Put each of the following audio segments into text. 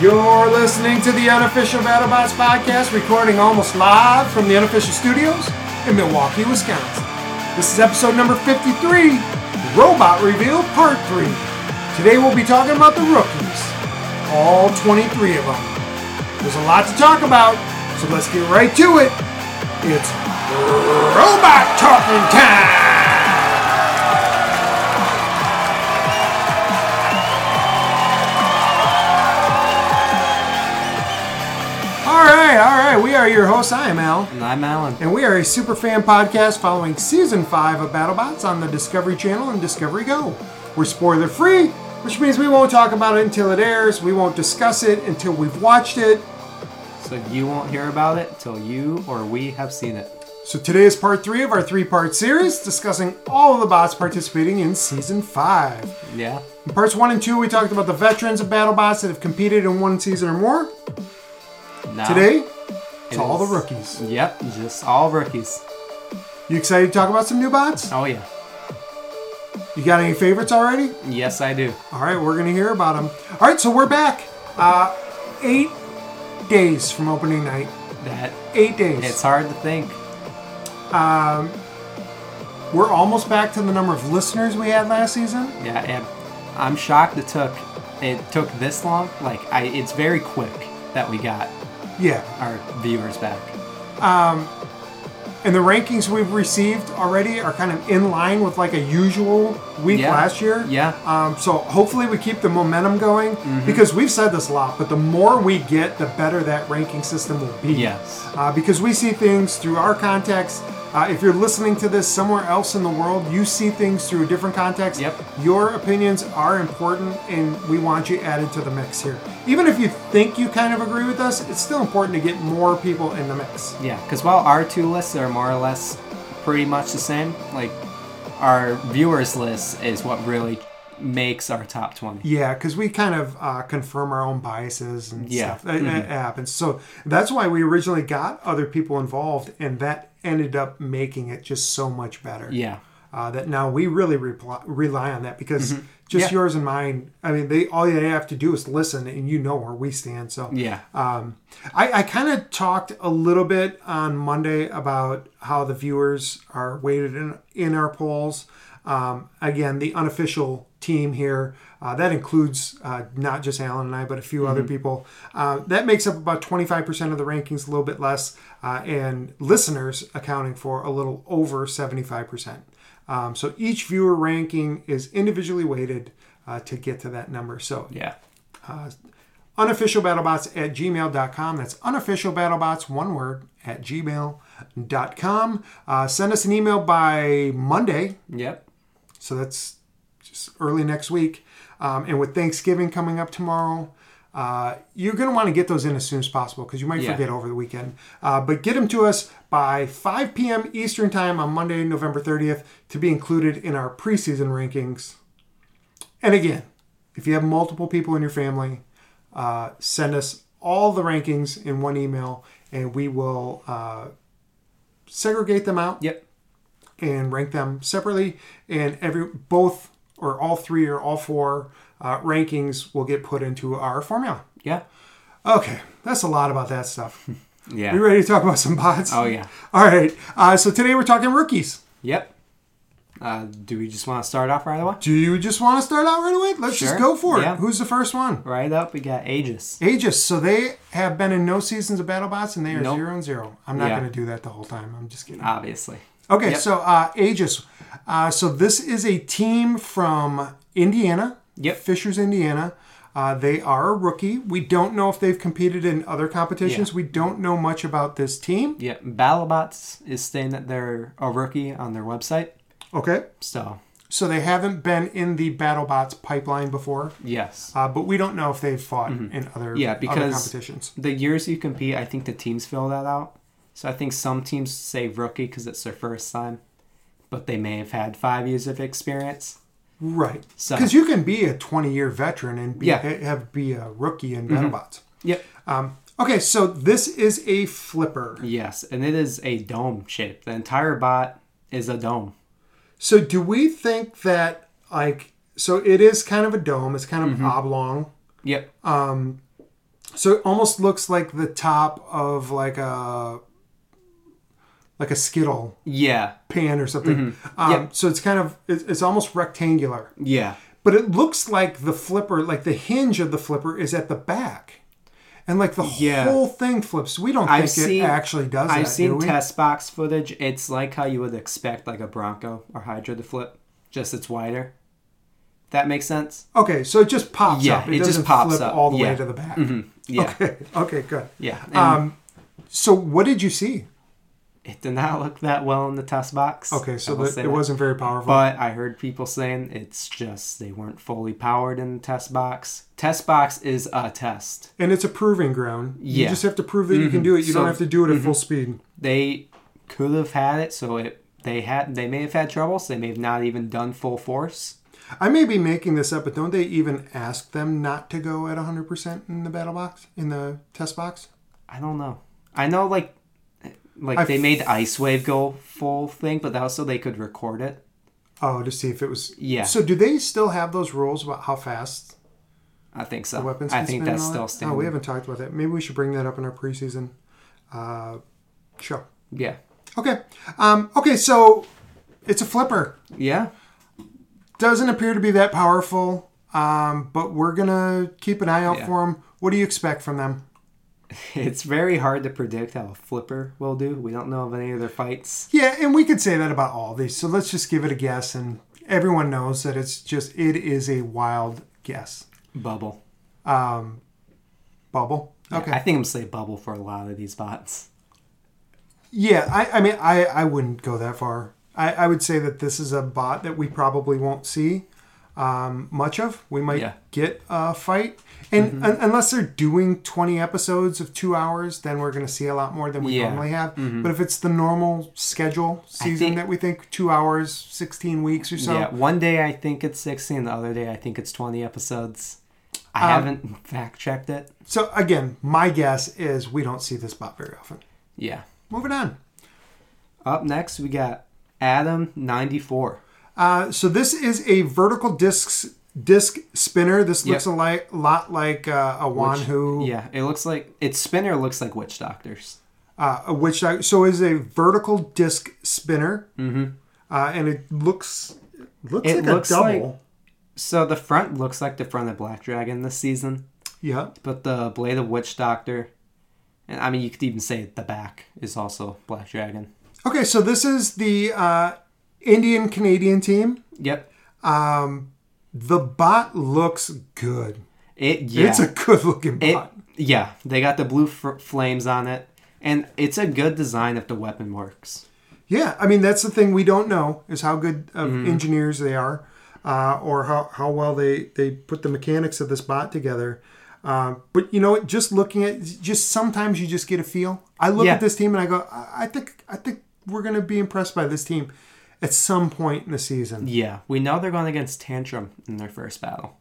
You're listening to the Unofficial BattleBots podcast, recording almost live from the Unofficial Studios in Milwaukee, Wisconsin. This is episode number 53, Robot Reveal Part 3. Today we'll be talking about the rookies, all 23 of them. There's a lot to talk about, so let's get right to it. It's robot talking time! Are your hosts. I am Al. And I'm Alan. And we are a super fan podcast following season 5 of BattleBots on the Discovery Channel and Discovery Go. We're spoiler free, which means we won't talk about it until it airs. We won't discuss it until we've watched it. So you won't hear about it until you or we have seen it. So today is part 3 of our three part series discussing all of the bots participating in season 5. Yeah. In parts 1 and 2, we talked about the veterans of BattleBots that have competed in one season or more. Now, Today, it's all the rookies. Yep, just all rookies. You excited to talk about some new bots? Oh yeah. You got any favorites already? Yes, I do. All right, we're gonna hear about them. All right, so we're back. Uh, eight days from opening night. That Eight days. it's hard to think. Um, we're almost back to the number of listeners we had last season. Yeah, and I'm shocked it took it took this long. Like I, it's very quick that we got Yeah, our viewers back. and the rankings we've received already are kind of in line with like a usual week Yeah. last year. Yeah. Um, so hopefully we keep the momentum going Mm-hmm. because we've said this a lot, but the more we get, the better that ranking system will be. Yes. Uh, because we see things through our context. Uh, if you're listening to this somewhere else in the world, you see things through a different context. Yep. Your opinions are important, and we want you added to the mix here. Even if you think you kind of agree with us, it's still important to get more people in the mix. Yeah, because while our two lists are more or less pretty much the same, like our viewers list is what really makes our top twenty. Yeah, because we kind of uh, confirm our own biases and Yeah. stuff. That, that happens. So that's why we originally got other people involved, and that ended up making it just so much better. Yeah. Uh, that now we really reply, rely on that because just Mm-hmm. Yeah. yours and mine. I mean, they all they have to do is listen, and you know where we stand. So Yeah. um, I, I kind of talked a little bit on Monday about how the viewers are weighted in, in our polls. Um, again, the unofficial team here, uh, that includes uh, not just Alan and I, but a few other people. Uh, that makes up about 25% of the rankings, a little bit less, uh, and listeners accounting for a little over 75%. Um, so each viewer ranking is individually weighted uh, to get to that number. So yeah. unofficialbattlebots at gmail.com. That's unofficialbattlebots, one word, at gmail.com. Uh, send us an email by Monday. Yep. So that's early next week. Um, and with Thanksgiving coming up tomorrow, uh, you're going to want to get those in as soon as possible because you might Yeah. forget over the weekend. Uh, but get them to us by 5 p.m. Eastern Time on Monday, November 30th, to be included in our preseason rankings. And again, if you have multiple people in your family, uh, send us all the rankings in one email and we will uh, segregate them out Yep. and rank them separately and every both or all three or all four uh, rankings will get put into our formula Yeah. okay that's a lot about that stuff Yeah. you ready to talk about some bots Oh yeah. all right uh, so today we're talking rookies Yep. Uh, do we just want to start off right away? do you just want to start out right away let's just go for it Yeah. who's the first one Right up, we got Aegis. Aegis. So they have been in no seasons of BattleBots, and they are Nope. zero and zero. I'm not Yeah. going to do that the whole time. I'm just kidding. Obviously. Okay, Yep. so uh, Aegis. Uh, so this is a team from Indiana. Yep. Fishers, Indiana. Uh, they are a rookie. We don't know if they've competed in other competitions. Yeah. We don't know much about this team. Yeah, BattleBots is saying that they're a rookie on their website. Okay, So so they haven't been in the BattleBots pipeline before, yes. uh, but we don't know if they've fought in other, Mm-hmm. Yeah, other because- competitions. The years you compete, I think the teams fill that out. So I think some teams say rookie because it's their first time, but they may have had five years of experience. Right. So- Because you can be a 20 year veteran and be, Yeah. Mm-hmm. have be a rookie in BattleBots. Yep. Um, okay, so this is a flipper. Yes, and it is a dome shape. The entire bot is a dome. So do we think that like so it is kind of a dome, it's kind of Mm-hmm. oblong. Yep. Um, So it almost looks like the top of like a like a skittle Yeah, pan or something. Um, Yep. So it's kind of it's, it's almost rectangular, yeah. but it looks like the flipper, like the hinge of the flipper, is at the back, and like the Yeah. whole thing flips. We don't think I've it seen- actually does I've that. seen do test box footage. It's like how you would expect like a Bronco or Hydra to flip, just it's wider. That makes sense. Okay, so it just pops Yeah, up. It, it just pops flip up. all the way to the back. Yeah, Okay. Okay. Good. yeah. Um, so what did you see? It did not look that well in the test box. Okay, so I will that, say it that. wasn't very powerful. But I heard people saying it's just they weren't fully powered in the test box. Test box is a test. and it's a proving ground. You Yeah. Mm-hmm. just have to prove that you can do it. You So- don't have to do it at full speed. They could have had it, so it they had they may have had troubles. They may have not even done full force. I may be making this up, but don't they even ask them not to go at 100% in the battle box, in the test box? I don't know. I know like like I they made the Ice Wave go full thing, but also they could record it. Oh, to see if it was. Yeah. So do they still have those rules about how fast I think so. the weapons I think that's still standing. Oh, we haven't talked about that. Maybe we should bring that up in our preseason uh, show. Yeah. Okay. Um, okay, so it's a flipper. Yeah. Doesn't appear to be that powerful, um, but we're going to keep an eye out Yeah. for them. What do you expect from them? It's very hard to predict how a flipper will do. We don't know of any of their fights. Yeah, and we could say that about all these. So let's just give it a guess, and everyone knows that it's just it is a wild guess. Bubble. Um, bubble. Okay. I think I'm say bubble for a lot of these bots. Yeah, I, I mean, I, I wouldn't go that far. I, I would say that this is a bot that we probably won't see um, much of. We might Yeah. Mm-hmm. get a fight, and un- unless they're doing twenty episodes of two hours, then we're going to see a lot more than we Yeah. Mm-hmm. normally have. But if it's the normal schedule season think- that we think two hours, sixteen weeks or so, yeah. One day I think it's 16. The other day I think it's 20 episodes. I Um, haven't fact checked it. So again, my guess is we don't see this bot very often. Yeah. Moving on. Up next we got Adam 94. Uh, so this is a vertical disc disc spinner. This looks a li- lot like uh, a Wanhu, Yeah. It looks like its spinner looks like witch doctors. uh, a witch. doc- So it's a vertical disc spinner, mm-hmm. uh, and it looks looks It like looks a double. like- So the front looks like the front of Black Dragon this season, yeah. but the blade of witch doctor, and I mean you could even say the back is also Black Dragon. Okay, so this is the uh, Indian Canadian team. Yep. Um, The bot looks good. It yeah. It's a good looking It, bot. yeah, they got the blue f- flames on it, and it's a good design if the weapon works. Yeah, I mean that's the thing we don't know is how good of Mm-hmm. engineers they are, uh, or how, how well they they put the mechanics of this bot together. Um, but you know, what, just looking at just sometimes you just get a feel. I look Yeah. at this team and I go, I I think I think we're gonna be impressed by this team at some point in the season. Yeah, we know they're going against Tantrum in their first battle,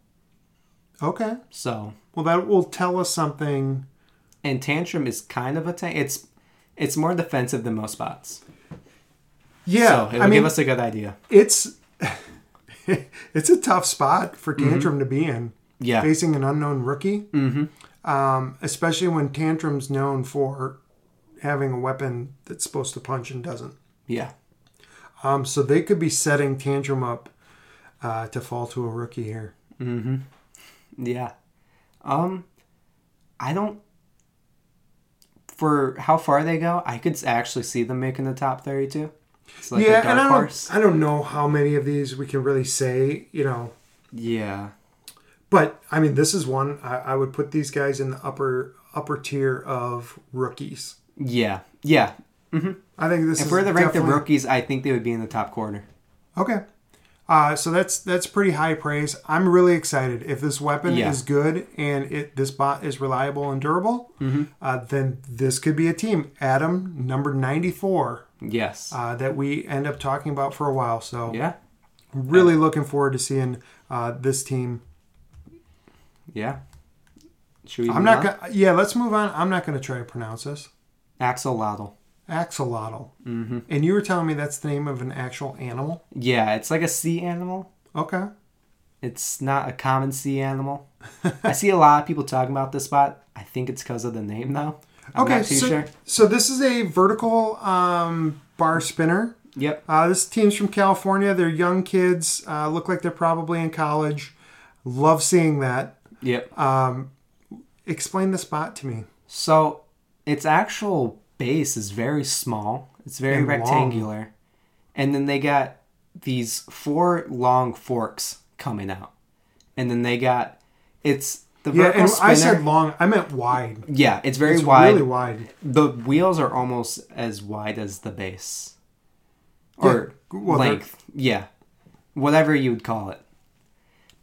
Okay, so well that will tell us something. and Tantrum is kind of a tank. It's it's more defensive than most bots. Yeah, so it'll I mean give us a good idea. it's it's a tough spot for Tantrum to be in. Yeah, facing an unknown rookie. Mm-hmm. Um, especially when Tantrum's known for having a weapon that's supposed to punch and doesn't. yeah, Um, so they could be setting Tantrum up uh, to fall to a rookie here. Mm-hmm. Yeah. Um, I don't. For how far they go, I could actually see them making the top thirty-two. It's like yeah, a dark and I horse. don't, I don't know how many of these we can really say, you know. Yeah, But I mean, this is one I, I would put these guys in the upper upper tier of rookies. yeah, yeah. I think this If we're the rank definitely- rookies, I think they would be in the top corner. Okay. Uh, so that's that's pretty high praise. I'm really excited. If this weapon Yeah. is good and it this bot is reliable and durable, Mm-hmm. uh, then this could be a team. Adam, number 94, Yes. uh, that we end up talking about for a while. So yeah. really looking forward to seeing uh, this team. Yeah. Should we? I'm not on? gonna. Yeah, let's move on. I'm not gonna try to pronounce this. Axolotl. Axolotl. Mm-hmm. And you were telling me that's the name of an actual animal. Yeah, it's like a sea animal. Okay. It's not a common sea animal. I see a lot of people talking about this spot. I think it's because of the name, though. I'm okay, so, sure. so this is a vertical um, bar spinner. Yep. Uh, this team's from California. They're young kids. Uh, look like they're probably in college. Love seeing that. Yep. Explain the spot to me. So its actual base is very small. It's very And long. rectangular. And then they got these four long forks coming out. And then they got it's the Yeah, and spinner. I said long. I meant wide. yeah, it's very It's wide. really wide. The wheels are almost as wide as the base. Or Yeah, well, length. Yeah. Whatever you would call it.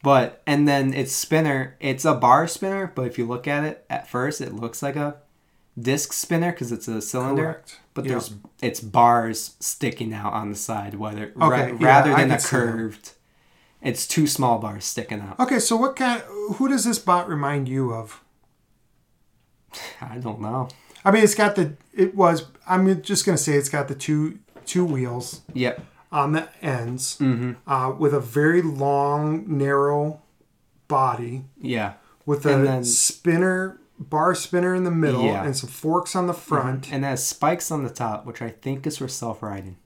But and then its spinner, it's a bar spinner, but if you look at it at first it looks like a disc spinner because it's a cylinder. Correct. But Yeah. there's it's bars sticking out on the side, whether Okay, ra- yeah, rather than a can see that. curved. It's two small bars sticking out. Okay, so what kind? Who does this bot remind you of? I don't know. I mean, it's got the. It was. I'm just gonna say it's got the two two wheels Yep. on the ends, Mm-hmm. uh, with a very long, narrow body, Yeah. with a then- spinner bar spinner in the middle, Yeah. and some forks on the front. And it has spikes on the top, which I think is for self riding.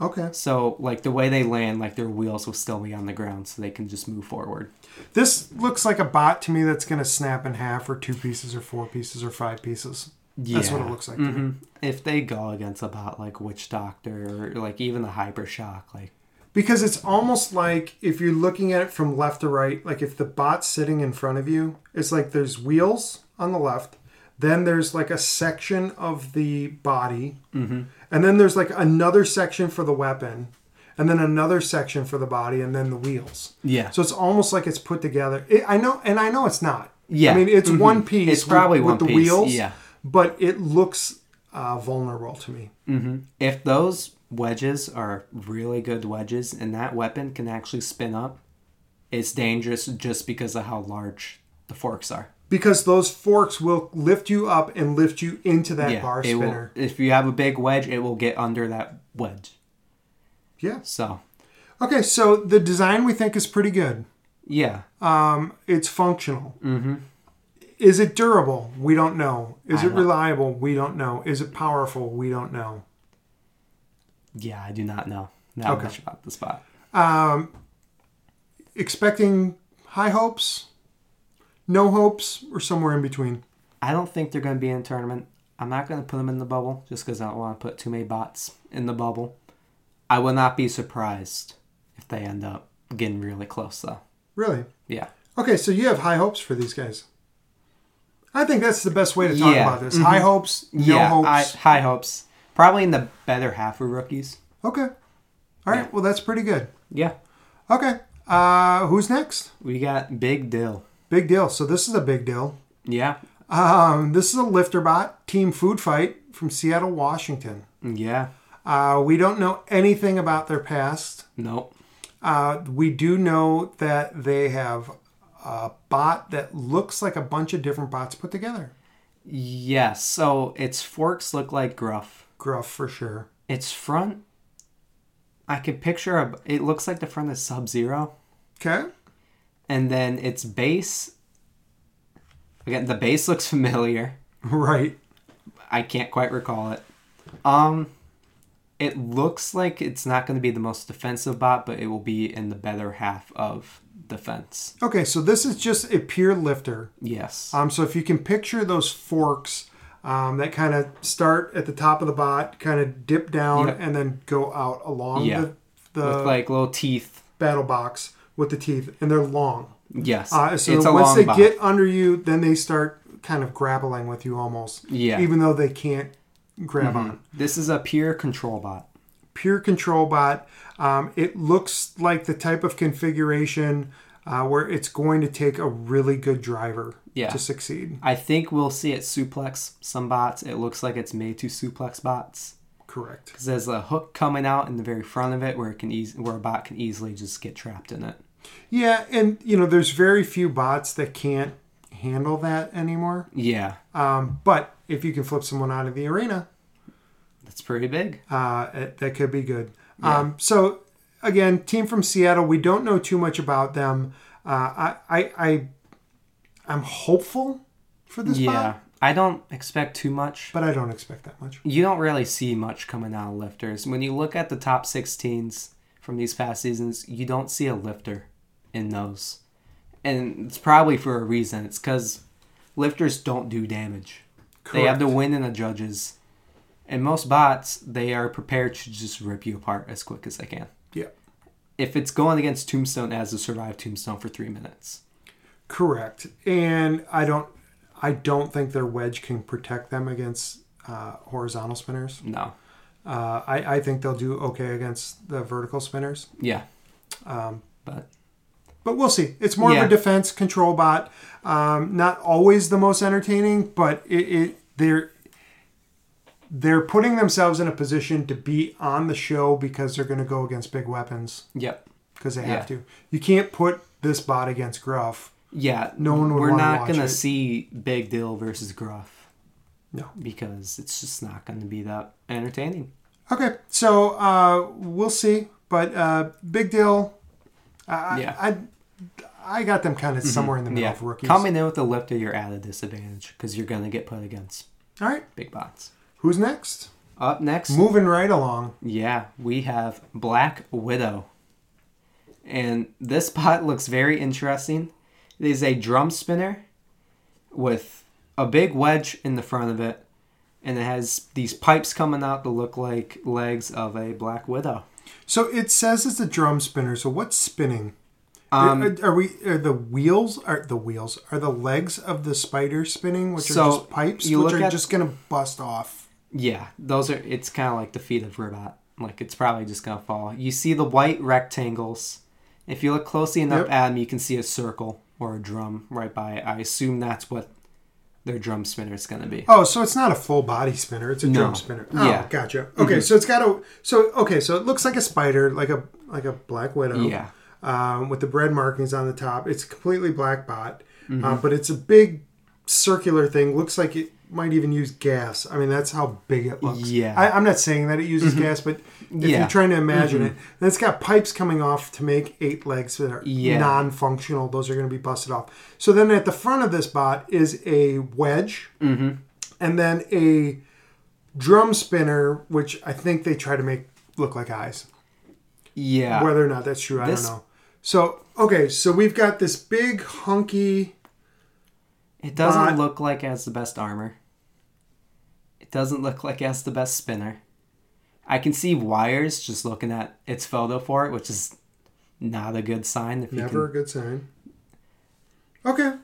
Okay, So like the way they land, like their wheels will still be on the ground, so they can just move forward. this looks like a bot to me that's gonna snap in half, or two pieces, or four pieces, or five pieces. That's what it looks like to me. hmm If they go against a bot like Witch Doctor or like even the Hypershock, like Because it's almost like if you're looking at it from left to right, like if the bot's sitting in front of you, it's like there's wheels on the left, then there's like a section of the body, and then there's like another section for the weapon, and then another section for the body, and then the wheels. yeah, So it's almost like it's put together. It, I know, and I know it's not. Yeah. I mean it's Mhm. one piece. It's probably with, one with the piece, wheels. yeah. but it looks uh, vulnerable to me. if those wedges are really good wedges and that weapon can actually spin up, it's dangerous just because of how large the forks are. Because those forks will lift you up and lift you into that bar it will, spinner. if you have a big wedge, it will get under that wedge. Yeah. So Okay, so the design we think is pretty good. yeah, Um, It's functional. Mm-hmm. Is it durable? We don't know. Is I it reliable? We don't know. Is it powerful? We don't know. Yeah, I do not know that Okay. much about the spot. Um, Expecting high hopes, no hopes, or somewhere in between. I don't think they're going to be in a tournament. I'm not going to put them in the bubble just because I don't want to put too many bots in the bubble. I will not be surprised if they end up getting really close, though. Really? Yeah. Okay, so you have high hopes for these guys. I think that's the best way to talk Yeah. about this. High hopes, no yeah, hopes. I, high hopes. Probably in the better half of rookies. Okay. All right. Well, that's pretty good. Yeah. Okay. Uh, who's next? We got Big Dill. Big deal. So this is a big deal. Yeah. Um, this is a lifter bot team food fight from Seattle, Washington. Yeah. Uh, we don't know anything about their past. Nope. Uh, we do know that they have a bot that looks like a bunch of different bots put together. Yes. So its forks look like Gruff. Gruff for sure. Its front, I could picture a. It looks like the front is Sub Zero. Okay. and then its base again the base looks familiar Right. i can't quite recall it um it looks like it's not going to be the most defensive bot but it will be in the better half of defense Okay. So this is just a pure lifter. yes Um, so if you can picture those forks um, that kind of start at the top of the bot, kind of dip down, Yep. and then go out along Yeah. the, the with like little teeth battle box with the teeth, and they're long. yes Uh, so it's once they bot. get under you, then they start kind of grappling with you almost. Yeah. Even though they can't grab on. this is a pure control bot Pure control bot. Um, it looks like the type of configuration uh, where it's going to take a really good driver Yeah. to succeed. i think we'll see it suplex some bots it looks like it's made to suplex bots Correct. because there's a hook coming out in the very front of it where it can eas- where a bot can easily just get trapped in it Yeah, and you know, there's very few bots that can't handle that anymore. yeah Um, but if you can flip someone out of the arena, That's pretty big. uh, it, that could be good. Um, so again, team from Seattle. We don't know too much about them. Uh, I, I, I, I'm hopeful for this Yeah. spot, I don't expect too much. but I don't expect that much. You don't really see much coming out of lifters. When you look at the top 16s from these past seasons, you don't see a lifter in those. And it's probably for a reason. It's because lifters don't do damage. They have the win in the judges. And most bots, they are prepared to just rip you apart as quick as they can. Yeah, If it's going against Tombstone, it has to survive Tombstone for three minutes. correct. And I don't, I don't think their wedge can protect them against uh, horizontal spinners. No. Uh, I, I think they'll do okay against the vertical spinners. Yeah. Um, But but we'll see. It's more Yeah. of a defense control bot. Um, not always the most entertaining, but it, it they're they're putting themselves in a position to be on the show because they're going to go against big weapons yep. because they Yeah. have to. You can't put this bot against Gruff. Yeah. No one would We're not gonna see Big Deal versus Gruff. No. Because it's just not gonna be that entertaining. Okay, so uh, we'll see. But uh, big deal. I, Yeah. I I got them kind of somewhere in the middle Yeah. of rookies. Coming in with a lifter, you're at a disadvantage because you're gonna get put against All right, big bots. Who's next? Up next, Moving right along. yeah, we have Black Widow. And this pot looks very interesting. It is a drum spinner with a big wedge in the front of it, and it has these pipes coming out that look like legs of a Black Widow. So it says it's a drum spinner. So what's spinning? Um, are, are we are the wheels are the wheels are the legs of the spider spinning, which So, are just pipes, which look are at- just gonna bust off. Yeah, those are. It's kind of like the feet of Robot. Like it's probably just gonna fall. You see the white rectangles. If you look closely enough Yep. at them, you can see a circle or a drum right by it. I assume that's what their drum spinner is gonna be. Oh, so it's not a full body spinner; it's a No. drum spinner. Oh, Yeah. gotcha. Okay, so it's got a so okay, so it looks like a spider, like a like a black widow. Yeah. Um, with the bread markings on the top. It's completely black bot, Mm-hmm. uh, but it's a big circular thing. Looks like it might even use gas. I mean, that's how big it looks. Yeah. Mm-hmm. I, I'm not saying that it uses gas, but if Yeah. you're trying to imagine it, and it's got pipes coming off to make eight legs that are Yeah. non-functional. Those are going to be busted off. So then at the front of this bot is a wedge, Mm-hmm. and then a drum spinner, which I think they try to make look like eyes. Yeah. Whether or not that's true, I This- don't know. So okay, so we've got this big hunky. It doesn't Bot. look like it has the best armor. It doesn't look like it has the best spinner. I can see wires just looking at its photo for it, which is not a good sign. If Never you a good sign. Okay.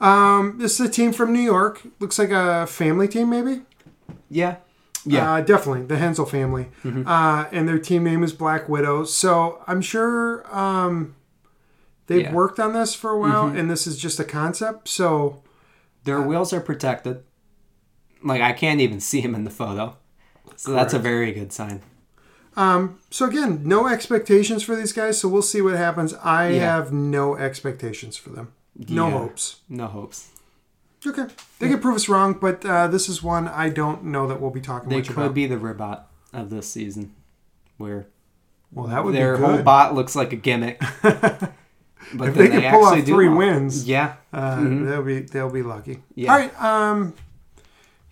Um, this is a team from New York. Looks like a family team, maybe. yeah, yeah, Mm-hmm. Uh, definitely the Hensel family. Uh, and their team name is Black Widow. So I'm sure um, they've Yeah. Mm-hmm. worked on this for a while, and this is just a concept. So their wheels are protected. Like I can't even see him in the photo, so that's a very good sign. so again, no expectations for these guys. So we'll see what happens. I Yeah. have no expectations for them. No Yeah. hopes. No hopes. Okay, they can prove us wrong, but uh, this is one I don't know that we'll be talking They much could be the robot of this season, where well, that would their whole bot looks like a gimmick. but if they could pull off three well. wins, yeah, uh, they'll be they'll be lucky. Mm-hmm. Yeah. All right. Um,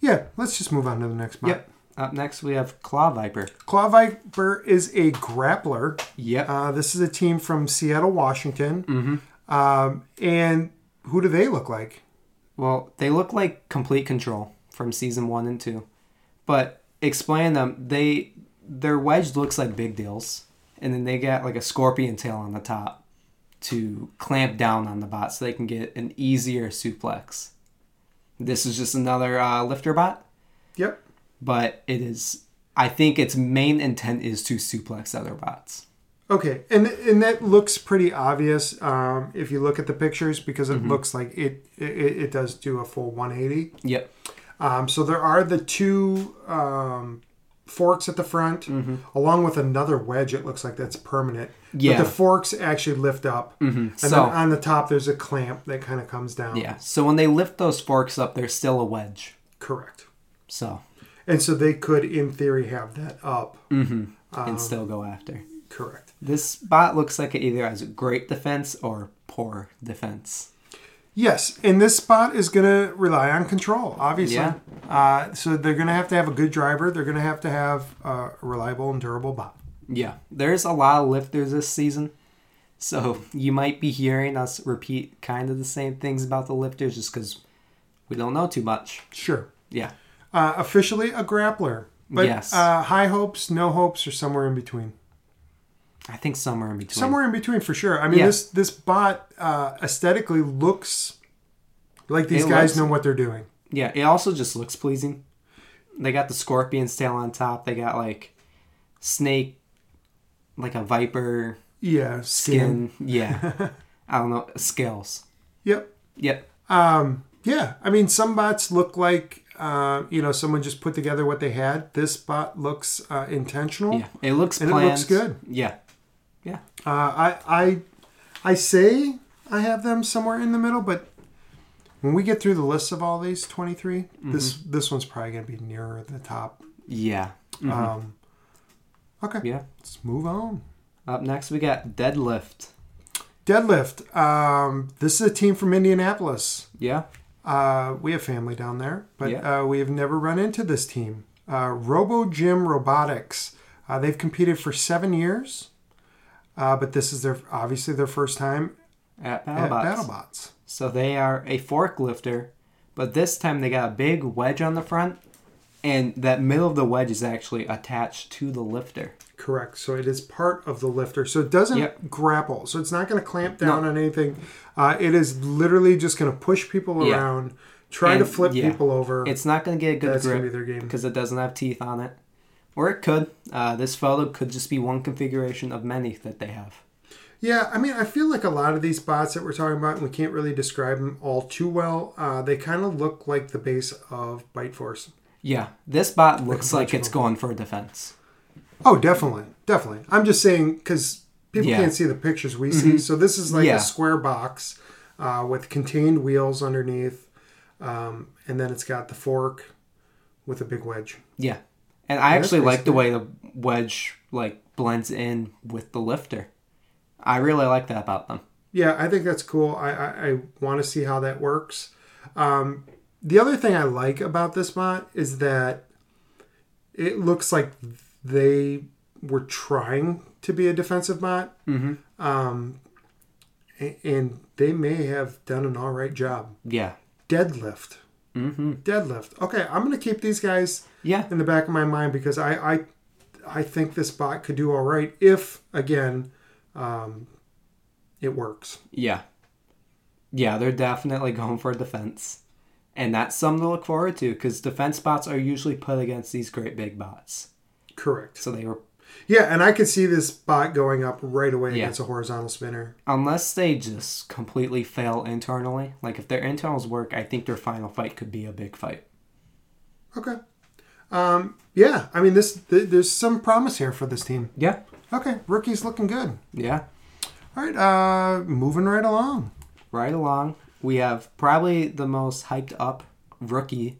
yeah. Let's just move on to the next spot. Yep. Up next, we have Claw Viper. Claw Viper is a grappler. Yep. Uh, this is a team from Seattle, Washington. Mm-hmm. Um, and who do they look like? Well, they look like Complete Control from season one and two, but explain them. They their wedge looks like Big Deals, and then they got like a scorpion tail on the top to clamp down on the bot so they can get an easier suplex. This is just another uh, lifter bot, Yep. but it is. I think its main intent is to suplex other bots. Okay, and and that looks pretty obvious um, if you look at the pictures because it Mm-hmm. looks like it, it it does do a full 180. Yep. Um, so there are the two um, forks at the front, Mm-hmm. along with another wedge. It looks like that's permanent. Yeah. But the forks actually lift up, Mm-hmm. and So then on the top there's a clamp that kind of comes down. yeah. So when they lift those forks up, there's still a wedge. Correct. So And so they could, in theory, have that up. and Um, still go after. Correct. This bot looks like it either has great defense or poor defense. Yes, and this spot is going to rely on control, obviously. Yeah. Uh, so they're going to have to have a good driver. They're going to have to have a reliable and durable bot. Yeah, there's a lot of lifters this season. So you might be hearing us repeat kind of the same things about the lifters just because we don't know too much. Sure. Yeah. Uh, officially a grappler. But Yes. uh, high hopes, no hopes, or somewhere in between. I think somewhere in between. Somewhere in between for sure. I mean, Yeah. this this bot uh, aesthetically looks like these It guys looks- know what they're doing. Yeah, it also just looks pleasing. They got the scorpion's tail on top. They got like snake, like a viper Yeah, skin. skin. Yeah. I don't know. Scales. Yep. Yep. Um, yeah, I mean, some bots look like uh, you know someone just put together what they had. This bot looks uh, intentional. Yeah. It looks And it looks good. Yeah. Uh, I I I say I have them somewhere in the middle, but when we get through the list of all these twenty this this one's probably going to be nearer the top. Yeah. Mhm. Um, okay, yeah. let's move on. Up next, we got deadlift. Deadlift. Um, this is a team from Indianapolis. Yeah. Uh, we have family down there, but Yeah. uh, we have never run into this team. Uh, Robo Gym Robotics. Uh, they've competed for seven years, uh, but this is their obviously their first time At at BattleBots. BattleBots. So they are a forklifter, but this time they got a big wedge on the front, and that middle of the wedge is actually attached to the lifter. Correct. So it is part of the lifter. So it doesn't Yep. grapple. So it's not going to clamp down on anything. Uh, it is literally just going to push people Yeah. around, try to flip yeah, people over. It's not going to get a good That's going to be grip their game. because it doesn't have teeth on it. Or it could. Uh, this photo could just be one configuration of many that they have. Yeah, I mean, I feel like a lot of these bots that we're talking about, and we can't really describe them all too well. Uh, they kind of look like the base of Bite Force. Yeah, this bot looks bunch like it's going for a defense. Oh, definitely, definitely. I'm just saying because people Yeah. Mm-hmm. can't see the pictures we see. So this is like Yeah. a square box uh, with contained wheels underneath, um, and then it's got the fork with a big wedge. Yeah, and I actually like the way the wedge like blends in with the lifter. I really like that about them. Yeah, I think that's cool. I I, I want to see how that works. Um, the other thing I like about this bot is that it looks like they were trying to be a defensive bot, Mm-hmm. um, and they may have done an all right job. Yeah. Deadlift, Mm-hmm. deadlift. Okay, I'm gonna keep these guys Yeah. in the back of my mind because I I, I think this bot could do all right if again, um, it works. Yeah. Yeah, they're definitely going for defense. And that's something to look forward to because defense bots are usually put against these great big bots. Correct. So they were, Yeah, and I could see this bot going up right away Yeah. against a horizontal spinner. unless they just completely fail internally, like if their internals work, I think their final fight could be a big fight. Okay. Um, yeah, I mean this. Th- there's some promise here for this team. Yeah. Okay, rookie's looking good. Yeah. All right, uh, moving right along. Right along, we have probably the most hyped up rookie.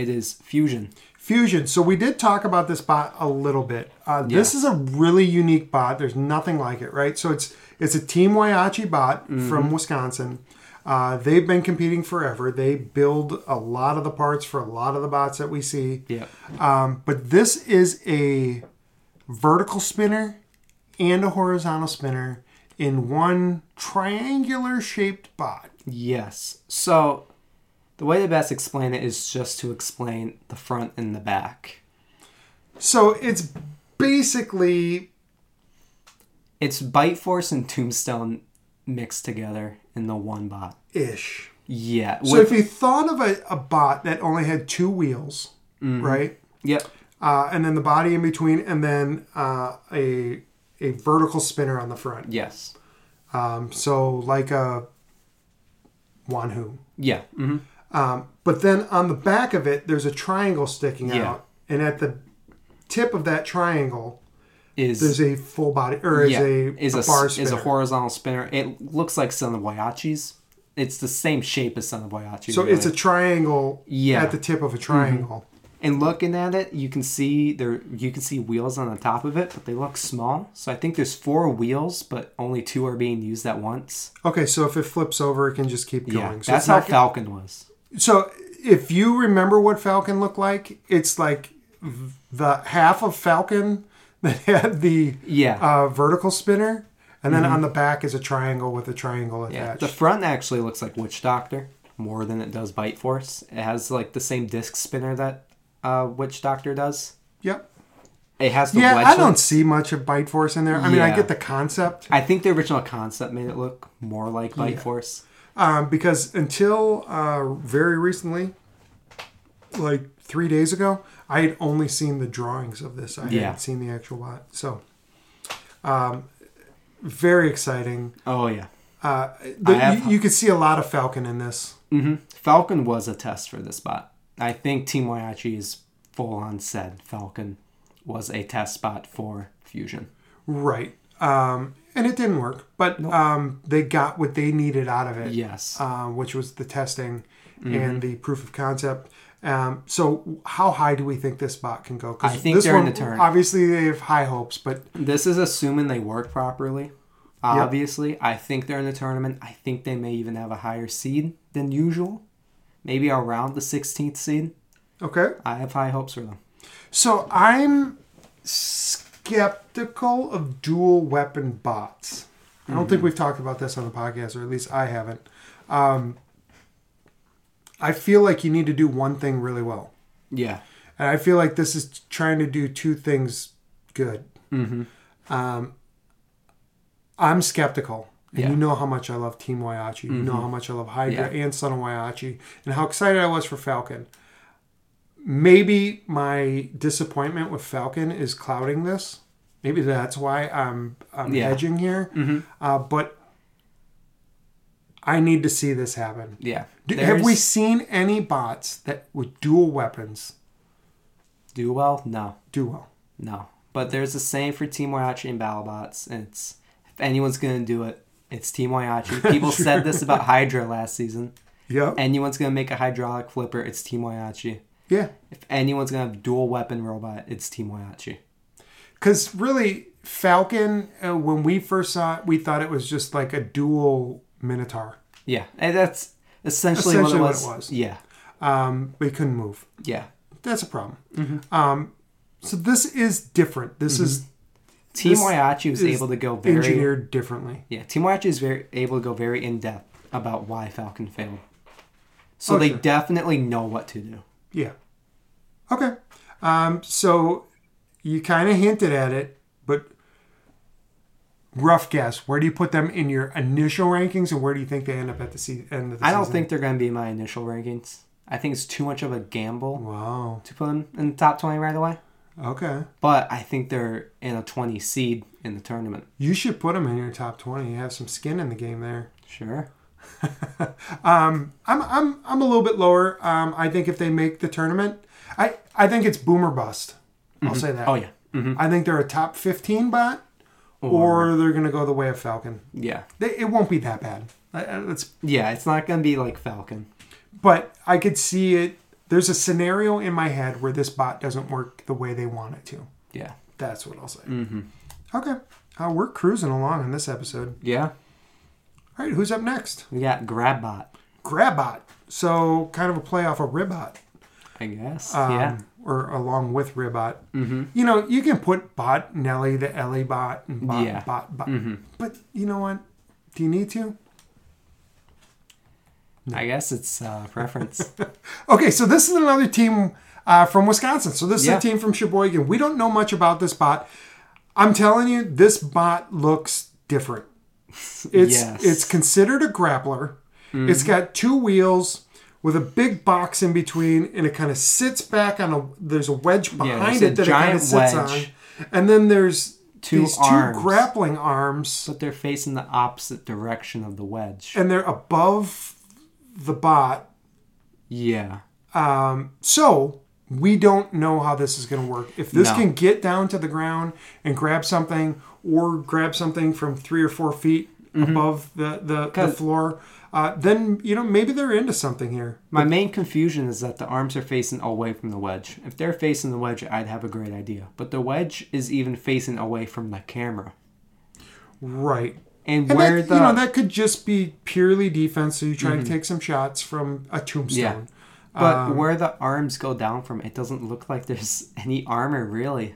It is Fusion. Fusion. So we did talk about this bot a little bit. Uh, This is a really unique bot. There's nothing like it, right? So it's it's a Team Whyachi bot from Wisconsin. Uh, they've been competing forever. They build a lot of the parts for a lot of the bots that we see. Yeah. Um, but this is a vertical spinner and a horizontal spinner in one triangular shaped bot. Yes. So the way to best explain it is just to explain the front and the back. So it's basically It's Bite Force and Tombstone mixed together in the one bot. ish. Yeah. So if you thought of a, a bot that only had two wheels, right? yep. Uh, and then the body in between, and then uh, a a vertical spinner on the front. Yes. Um, so like a Wanhu. Yeah. hmm Um, but then on the back of it, there's a triangle sticking Yeah. out, and at the tip of that triangle, Is there's a full body or is a, is a a, bar is a horizontal spinner. It looks like Son of Whyachi's. It's the same shape as Son of Whyachi. so really. it's a triangle Yeah. at the tip of a triangle. And looking at it, you can see there you can see wheels on the top of it, but they look small. So I think there's four wheels, but only two are being used at once. Okay, so if it flips over, it can just keep going. Yeah, so that's how Falcon was. So if you remember what Falcon looked like, it's like the half of Falcon that had the Yeah. Mm-hmm. uh, vertical spinner, and then on the back is a triangle with a triangle Yeah, attached. the front actually looks like Witch Doctor more than it does Bite Force. It has like the same disc spinner that uh, Witch Doctor does. yep. It has the Yeah. I don't see much of Bite Force in there. I mean, I get the concept I think the original concept made it look more like Bite Yeah. Force. Um, because until uh, very recently, like three days ago, I had only seen the drawings of this. I Yeah. hadn't seen the actual bot. So, um, very exciting. Oh yeah. Uh, the, have- you, you could see a lot of Falcon in this. hmm Falcon was a test for this bot. I think Team Whyachi is full on said Falcon was a test spot for Fusion. Right. Um, and it didn't work, but um, they got what they needed out of it, Yes. um, which was the testing Mm-hmm. and the proof of concept. Um, so, how high do we think this bot can go? 'Cause I think this they're in the turn. Obviously, they have high hopes, but This is assuming they work properly. Obviously, I think they're in the tournament. I think they may even have a higher seed than usual. Maybe around the 16th seed. okay. I have high hopes for them. So, I'm skeptical of dual weapon bots. I don't Mm-hmm. think we've talked about this on the podcast, or at least I haven't. Um, I feel like you need to do one thing really well. Yeah. And I feel like this is trying to do two things good. Mm-hmm. Um, I'm skeptical. And Yeah. Mm-hmm. you know how much I love Team Whyachi. You know how much I love Hydra Yeah. and Son of Whyachi. And how excited I was for Falcon. Maybe my disappointment with Falcon is clouding this. Maybe that's why I'm, I'm Yeah. hedging here. Mhm. Uh, but I need to see this happen. Yeah. Do, have we seen any bots that with dual weapons do well? No. do well? No. But there's a saying for Team Whyachi and BattleBots, and it's if anyone's gonna do it, it's Team Whyachi. People said this about Hydra last season. Yep. Anyone's gonna make a hydraulic flipper, it's Team Whyachi. Yeah. If anyone's gonna have dual weapon robot, it's Team Whyachi. Because really, Falcon, uh, when we first saw it, we thought it was just like a dual Minotaur. Yeah, and that's essentially, Essentially what, what it it was. Yeah, Um, we couldn't move. yeah. That's a problem. Mm-hmm. Um, so this is different. This is Team This Whyachi was able to go very engineered differently. yeah. Team Whyachi is very able to go very in depth about why Falcon failed. So Oh, they sure. definitely know what to do. Yeah. Okay. Um, so you kind of hinted at it, but rough guess. Where do you put them in your initial rankings, and where do you think they end up at the se- end of the I don't think they're going to be my initial rankings. I think it's too much of a gamble Wow. to put them in the top 20 right away. Okay. But I think they're in a 20 seed in the tournament. You should put them in your top twenty. You have some skin in the game there. Sure. Um, I'm I'm I'm a little bit lower. Um, I think if they make the tournament, I I think it's boomer bust. I'll say that. Oh, yeah. hmm I think they're a top fifteen bot, or they're gonna go the way of Falcon. Yeah. They, it won't be that bad. It's Yeah, it's not going to be like Falcon. but I could see it. There's a scenario in my head where this bot doesn't work the way they want it to. Yeah. That's what I'll say. Mm-hmm. Okay, uh, we're cruising along in this episode. Yeah. All right, who's up next? We got Grabbot, Grabbot. So kind of a play off of Ribbot. I guess. um, yeah. or along with Ribbot. Mm-hmm. You know, you can put bot Nelly, the Ellie bot, and bot, Yeah. bot, bot. Mm-hmm. But you know what? Do you need to? I guess it's uh, preference. Okay, so this is another team uh, from Wisconsin. So this is Yeah. a team from Sheboygan. We don't know much about this bot. I'm telling you, this bot looks different. It's Yes. Mm-hmm. it's considered a grappler. It's got two wheels with a big box in between, and it kind of sits back on a. There's a wedge behind a it that it kind of sits wedge. on, and then there's Two these arms. two grappling arms, but they're facing the opposite direction of the wedge. and they're above the bot. Yeah. Um, so we don't know how this is going to work. If this No. can get down to the ground and grab something, or grab something from three or four feet, above the the, the Mm-hmm. floor, uh, then you know maybe they're into something here. My main confusion is that the arms are facing away from the wedge. If they're facing the wedge, I'd have a great idea. But the wedge is even facing away from the camera. Right. And, And where that, the you know that could just be purely defense. So you try to take some shots from a tombstone. But um, where the arms go down from, it doesn't look like there's any armor really.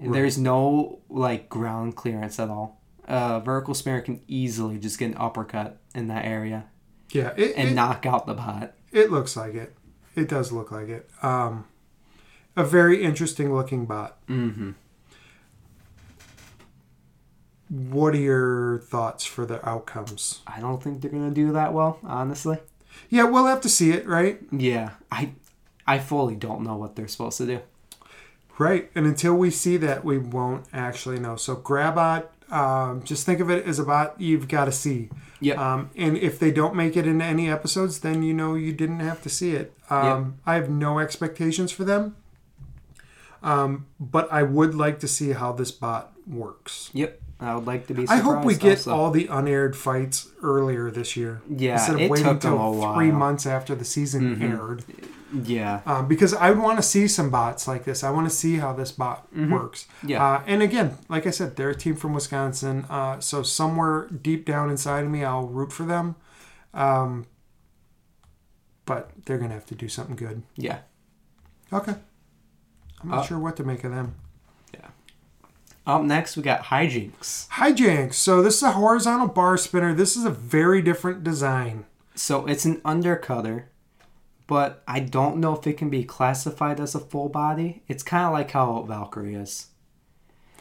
There's no like ground clearance at all. Uh, vertical spinner can easily just get an uppercut in that area Yeah, it, and it, knock out the bot. it looks like it. It does look like it. Um, a very interesting looking bot. Mm-hmm. What are your thoughts for the outcomes? I don't think they're gonna do that well, honestly. Yeah, we'll have to see it, right? Yeah, I, I fully don't know what they're supposed to do. Right. And until we see that, we won't actually know. So Grabot, um, just think of it as a bot you've got to see. Yep. Um, and if they don't make it into any episodes, then you know you didn't have to see it. Um, I have no expectations for them. Um, but I would like to see how this bot works. Yep, I would like to be. I hope we get also. all the unaired fights earlier this year. Yeah, Instead of it waiting until three months after the season Mhm. aired. Yeah, um, because I would want to see some bots like this. I want to see how this bot works. Mm-hmm. Yeah. Uh, and again, like I said, they're a team from Wisconsin. Uh, so somewhere deep down inside of me, I'll root for them. Um, but they're gonna have to do something good. yeah. Okay. I'm not Uh, sure what to make of them. Up next, we got hijinks. Hijinks. So this is a horizontal bar spinner. This is a very different design. So it's an undercutter, but I don't know if it can be classified as a full body. It's kind of like how Valkyrie is,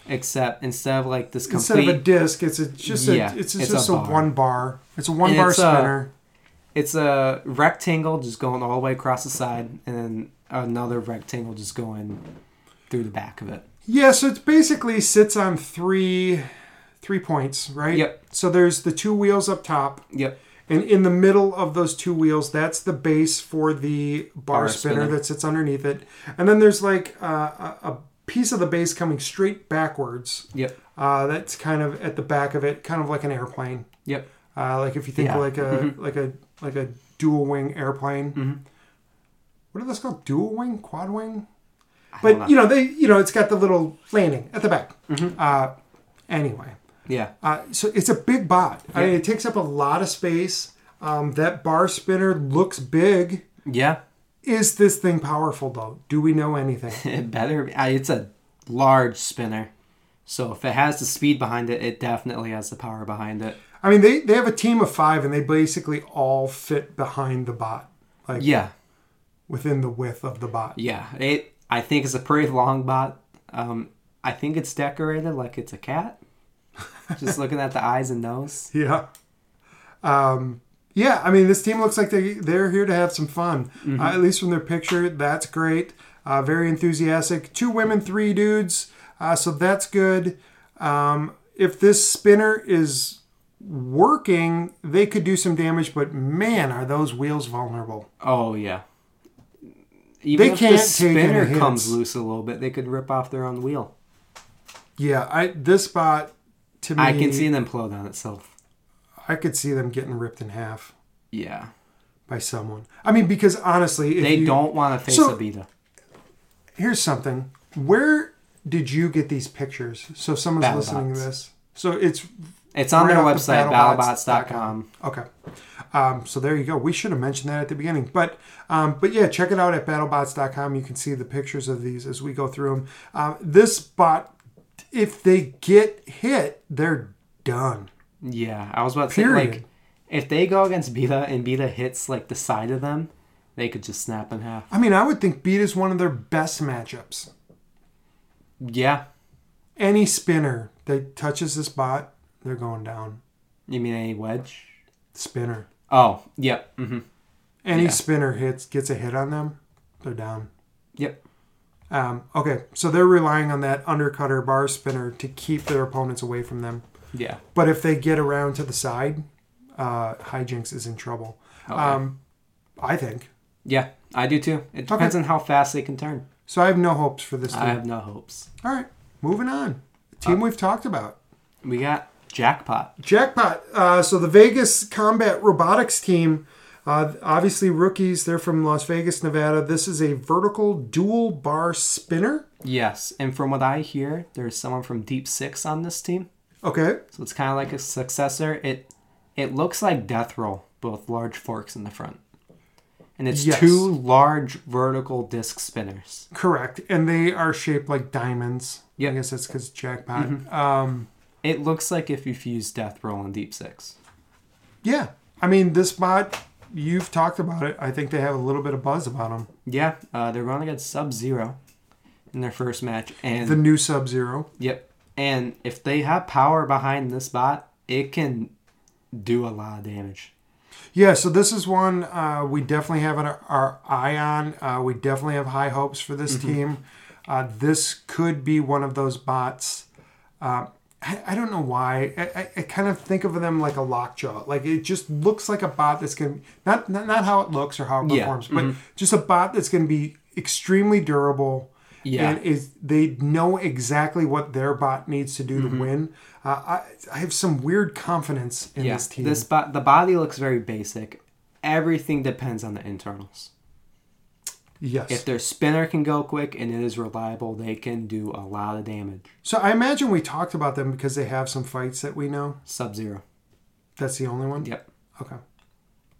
except instead of like this Instead of a disc, it's a, just a, Yeah, it's, it's just a a, one bar. It's a one And bar it's, spinner. it's a rectangle just going all the way across the side, and then another rectangle just going through the back of it. Yeah, so it basically sits on three three points, right? Yep. So there's the two wheels up top, Yep. and in the middle of those two wheels, that's the base for the bar, Bar spinner, spinner. that sits underneath it. And then there's like uh, a, a piece of the base coming straight backwards. Yep. Uh, that's kind of at the back of it, kind of like an airplane. Yep. Uh, like if you think Yeah. like a like a like a dual wing airplane. Mhm. What are those called? Dual wing, quad wing? But know. you know they you know it's got the little landing at the back. Mm-hmm. Uh, anyway, yeah. uh, so it's a big bot. I mean, it takes up a lot of space. Um, that bar spinner looks big. Yeah. Is this thing powerful though? Do we know anything? It better. be- It's a large spinner, so if it has the speed behind it, it definitely has the power behind it. I mean, they they have a team of five, and they basically all fit behind the bot, like Yeah. within the width of the bot. Yeah. It. I think it's a pretty long bot. Um, I think it's decorated like it's a cat. Just looking at the eyes and nose. Yeah. Um, yeah, I mean, this team looks like they, they're here to have some fun. Uh, at least from their picture, that's great. Uh, very enthusiastic. Two women, three dudes. Uh, so that's good. Um, if this spinner is working, they could do some damage, but man, are those wheels vulnerable. Oh yeah. Even They if the spinner comes loose a little bit, they could rip off their own wheel. Yeah, I this spot, to me, I can see them implode on itself. I could see them getting ripped in half Yeah. by someone. I mean, because honestly, if They you, don't want to face So- a beta. here's something. Where did you get these pictures? So someone's listening to this. So it's It's on their website, battlebots.com. okay. Um, so there you go. We should have mentioned that at the beginning, but um, but yeah, check it out at battlebots.com. You can see the pictures of these as we go through them. Um, this bot, if they get hit, they're done. Yeah, I was about to say, like, if they go against Beta and Beta hits, like, the side of them, they could just snap in half. I mean, I would think beat is one of their best matchups. Yeah. Any spinner that touches this bot, they're going down. You mean any wedge? Spinner. Oh, yep. hmm Any Yeah. spinner hits gets a hit on them, they're down. Yep. Um, okay, so they're relying on that undercutter bar spinner to keep their opponents away from them. Yeah. But if they get around to the side, uh, Hijinks is in trouble. Okay. Um, I think. yeah, I do too. It depends on how fast they can turn. So I have no hopes for this team. I have no hopes. All right, moving on. Team Uh, we've talked about. We got Jackpot. Jackpot. Uh, so the Vegas Combat Robotics team, uh, obviously rookies. They're from Las Vegas, Nevada. This is a vertical dual bar spinner. Yes, and from what I hear, there's someone from Deep Six on this team, Okay. so it's kind of like a successor. It it looks like Death Roll, but with large forks in the front, and it's Yes. two large vertical disc spinners. Correct. And they are shaped like diamonds. Yep. I guess that's because jackpot. Um, It looks like if you fuse Death Roll and Deep Six. yeah. I mean, this bot, you've talked about it. I think they have a little bit of buzz about them. Yeah, uh, they're going against Sub Zero in their first match, and The new Sub Zero. Yep. And if they have power behind this bot, it can do a lot of damage. Yeah, so this is one uh, we definitely have our, our eye on. Uh, we definitely have high hopes for this team. Uh, this could be one of those bots. I, I don't know why. I, I, kind of think of them like a lockjaw. Like it just looks like a bot that's going to not, not not how it looks or how it Yeah, performs, but just a bot that's going to be extremely durable. Yeah. and is they know exactly what their bot needs to do to win. Uh, I, I have some weird confidence in yeah. this team. This bot, the body looks very basic. Everything depends on the internals. Yes, If their spinner can go quick and it is reliable, they can do a lot of damage. So I imagine we talked about them because they have some fights that we know. Sub Zero. That's the only one. Yep. Okay.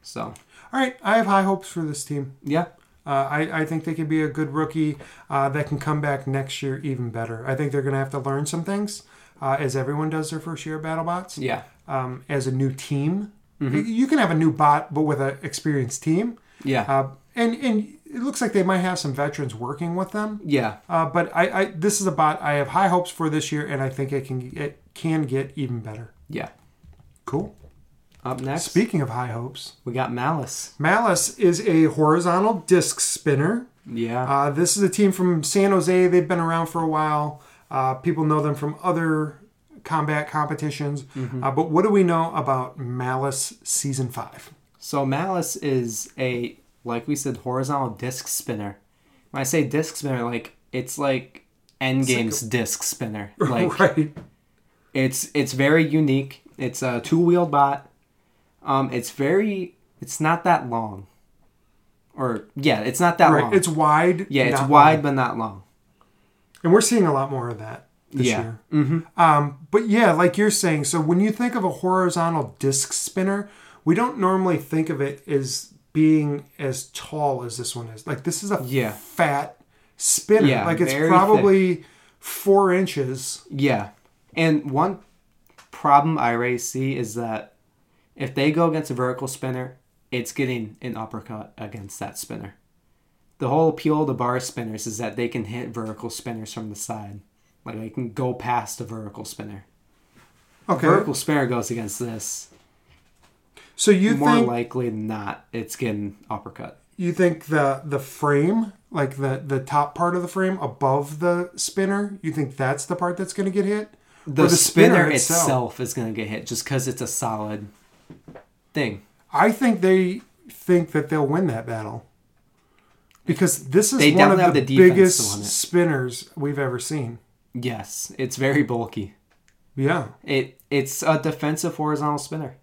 So All right. I have high hopes for this team. yeah, Uh, I, I think they could be a good rookie uh, that can come back next year even better. I think they're going to have to learn some things, uh, as everyone does their first year of BattleBots. yeah, Um, as a new team, you can have a new bot, but with an experienced team. yeah, Uh, and and it looks like they might have some veterans working with them. yeah. Uh, but I, I this is a bot I have high hopes for this year, and I think it can it can get even better. Yeah. Cool. Up next, Speaking of high hopes, we got Malice. Malice is a horizontal disc spinner. Yeah. Uh, this is a team from San Jose. They've been around for a while. Uh, people know them from other combat competitions. Uh, but what do we know about Malice Season 5? So Malice is a like we said horizontal disc spinner. When I say disc spinner, like it's like Endgame's disc spinner. Like right. it's it's very unique. It's a two wheeled bot. Um, it's very it's not that long. Or yeah, it's not that Right. long. It's wide. yeah, it's wide long. but not long. And we're seeing a lot more of that this Yeah. year. Mm-hmm. Um, but yeah, like you're saying, so when you think of a horizontal disc spinner, we don't normally think of it as being as tall as this one is. Like this is a Yeah. fat spinner. Yeah, like it's probably four inches. Yeah. And one problem I already see is that if they go against a vertical spinner, it's getting an uppercut against that spinner. The whole appeal of the bar spinners is that they can hit vertical spinners from the side. Like they can go past a vertical spinner. Okay. Vertical spinner goes against this. So you More think likely than not, it's getting uppercut. you think the the frame, like the the top part of the frame above the spinner, you think that's the part that's going to get hit? The, Or spinner, itself. is going to get hit just because it's a solid thing. I think they think that they'll win that battle. Because this is They one of the, the biggest spinners we've ever seen. Yes, it's very bulky. Yeah. It it's a defensive horizontal spinner.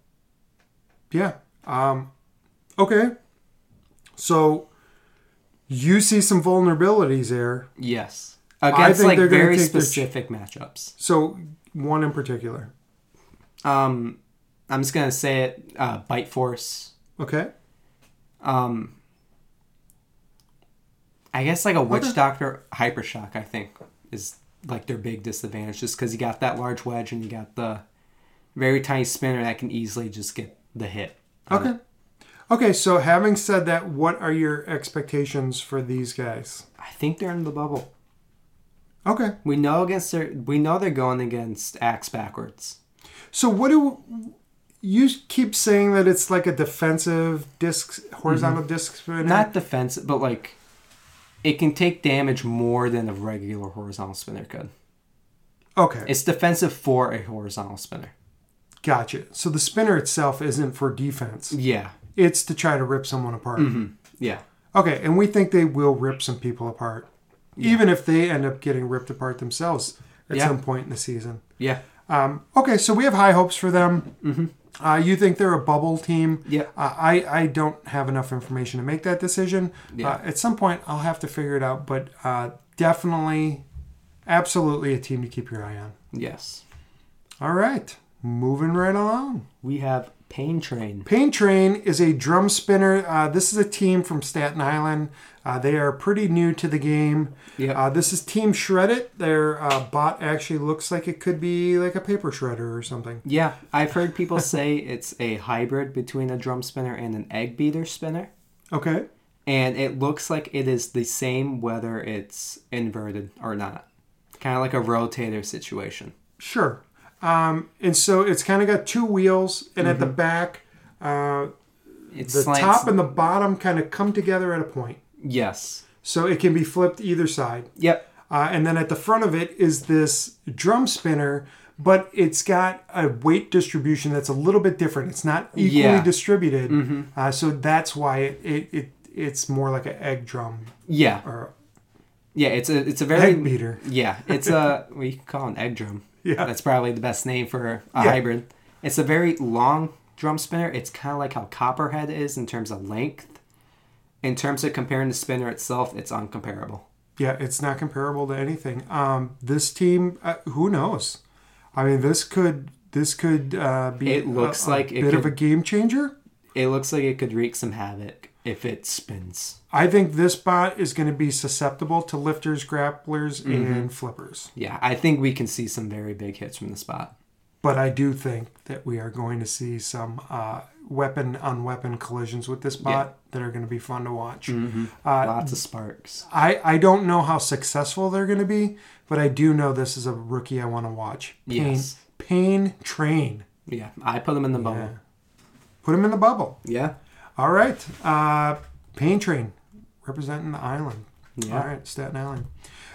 Yeah. Um, okay. So you see some vulnerabilities there. Yes. Against like they're very take their specific matchups. So one in particular. Um I'm just gonna say it, uh Bite Force. Okay. Um I guess like a Witch Okay. Doctor Hypershock, I think, is like their big disadvantage just because you got that large wedge and you got the very tiny spinner that can easily just get the hit. Okay. it. Okay, so having said that, what are your expectations for these guys? I think they're in the bubble. Okay. We know against their we know they're going against Axe backwards. So what do you keep saying that it's like a defensive disc horizontal disc spinner? Mm-hmm. Not defensive, but like it can take damage more than a regular horizontal spinner could. okay. It's defensive for a horizontal spinner. Gotcha. So the spinner itself isn't for defense. Yeah. It's to try to rip someone apart. Yeah. Okay, and we think they will rip some people apart. Even if they end up getting ripped apart themselves at Yeah. some point in the season. Yeah. Um, okay, so we have high hopes for them. Mm-hmm. Uh, you think they're a bubble team? Yeah. Uh, I I don't have enough information to make that decision. Yeah. Uh, at some point, I'll have to figure it out. But uh, definitely, absolutely, a team to keep your eye on. Yes. All right, moving right along. We have Pain Train. Pain Train is a drum spinner. Uh, this is a team from Staten Island. Uh, they are pretty new to the game. Yeah. Uh, this is Team Shreddit. Their uh, bot actually looks like it could be like a paper shredder or something. Yeah, I've heard people say it's a hybrid between a drum spinner and an egg beater spinner. Okay. And it looks like it is the same whether it's inverted or not. Kind of like a rotator situation. Sure. Um, and so it's kind of got two wheels, and at the back, uh, the slants- top and the bottom kind of come together at a point. Yes. So it can be flipped either side. Yep. Uh, and then at the front of it is this drum spinner, but it's got a weight distribution that's a little bit different. It's not equally Yeah. Mm-hmm. distributed. Uh, so that's why it, it, it it's more like an egg drum Yeah. or Yeah, it's a it's a very egg beater. Yeah, it's a we call an egg drum. Yeah. That's probably the best name for a Yeah. hybrid. It's a very long drum spinner. It's kind of like how Copperhead is in terms of length. In terms of comparing the spinner itself, it's uncomparable. Yeah, it's not comparable to anything. Um, this team, uh, who knows? I mean, this could this could uh, be It looks a, a like it bit of a game changer. It looks like it could wreak some havoc if it spins. I think this bot is going to be susceptible to lifters, grapplers, Mm-hmm. and flippers. Yeah, I think we can see some very big hits from the spot. But I do think that we are going to see some uh, weapon on weapon collisions with this bot that are going to be fun to watch. Mm-hmm. Uh, Lots of sparks. I, I don't know how successful they're going to be, but I do know this is a rookie I want to watch. Pain, Yes. Pain Train. Yeah, I put them in the bubble. Yeah. Put him in the bubble. Yeah. All right. Uh, Pain Train representing the island. Yeah. All right, Staten Island.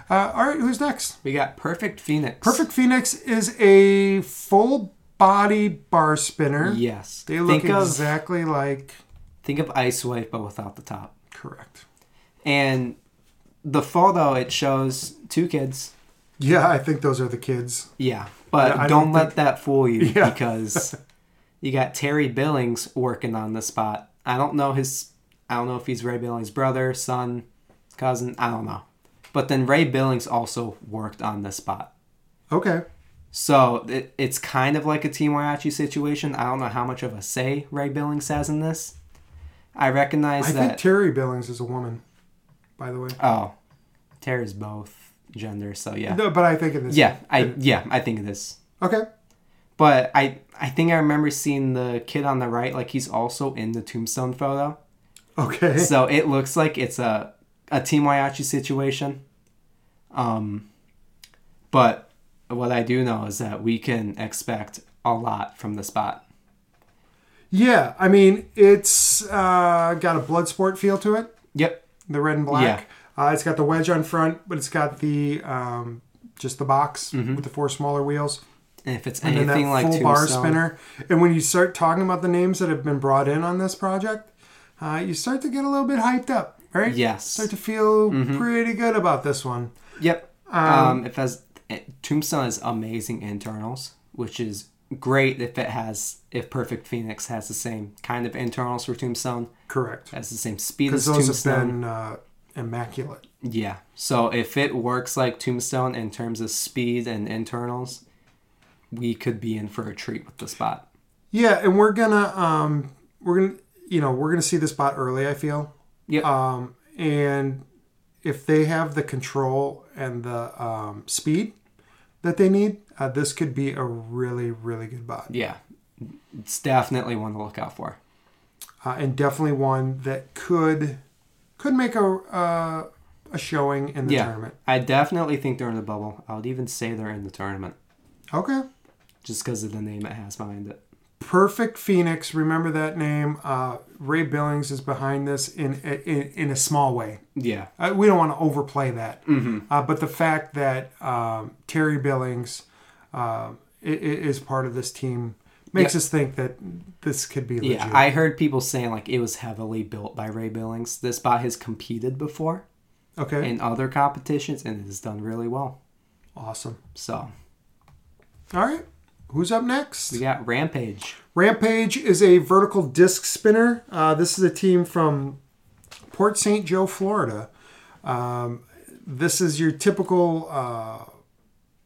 Uh, all right, who's next? We got Perfect Phoenix. Perfect Phoenix is a full body bar spinner. Yes. They look think of exactly like think of Ice Wave but without the top. correct. And the photo it shows two kids. Yeah, I think those are the kids. Yeah, but I don't, don't let think- that fool you Yeah. because you got Terry Billings working on the spot. I don't know his. I don't know if he's Ray Billings' brother, son, cousin. I don't know. But then Ray Billings also worked on this spot. Okay. So it, it's kind of like a Team Whyachi situation. I don't know how much of a say Ray Billings has in this. I recognize I that. think Terry Billings is a woman, by the way. oh, Terry's both genders, so yeah. No, but I think in this. Yeah, I yeah, I think it is. Okay. But I I think I remember seeing the kid on the right, like he's also in the tombstone photo. Okay. So it looks like it's a a Team Whyachi situation. Um, but what I do know is that we can expect a lot from the spot. Yeah, I mean it's uh, got a blood sport feel to it. Yep. The red and black. Uh, it's got the wedge on front, but it's got the um, just the box with the four smaller wheels. And if it's and then anything like full bar spinner. And when you start talking about the names that have been brought in on this project, uh, you start to get a little bit hyped up, right? Yes. Start to feel Mm-hmm. pretty good about this one. Yep. Um, if has Tombstone has amazing internals, which is great if it has if Perfect Phoenix has the same kind of internals for Tombstone, Correct. has the same speed as those Tombstone. have been uh, immaculate. Yeah. So if it works like Tombstone in terms of speed and internals, we could be in for a treat with the spot. Yeah, and we're gonna um, we're gonna you know we're gonna see this bot early. I feel. Yeah. Um, and if they have the control and the um, speed that they need, uh, this could be a really really good bot. yeah. It's definitely one to look out for. uh, and definitely one that could could make a uh, a showing in the yeah. tournament. I definitely think they're in the bubble. I would even say they're in the tournament Okay. just because of the name it has behind it. Perfect Phoenix. Remember that name. Uh, Ray Billings is behind this in in, in a small way. Yeah. Uh, we don't want to overplay that, Mm-hmm. uh, but the fact that um, Terry Billings uh, is part of this team makes us think that this could be legit. Yeah, I heard people saying like it was heavily built by Ray Billings. This bot has competed before okay. in other competitions and it has done really well. awesome. So All right. Who's up next? We got Rampage. Rampage is a vertical disc spinner. Uh, this is a team from Port St. Joe, Florida. Um, this is your typical uh,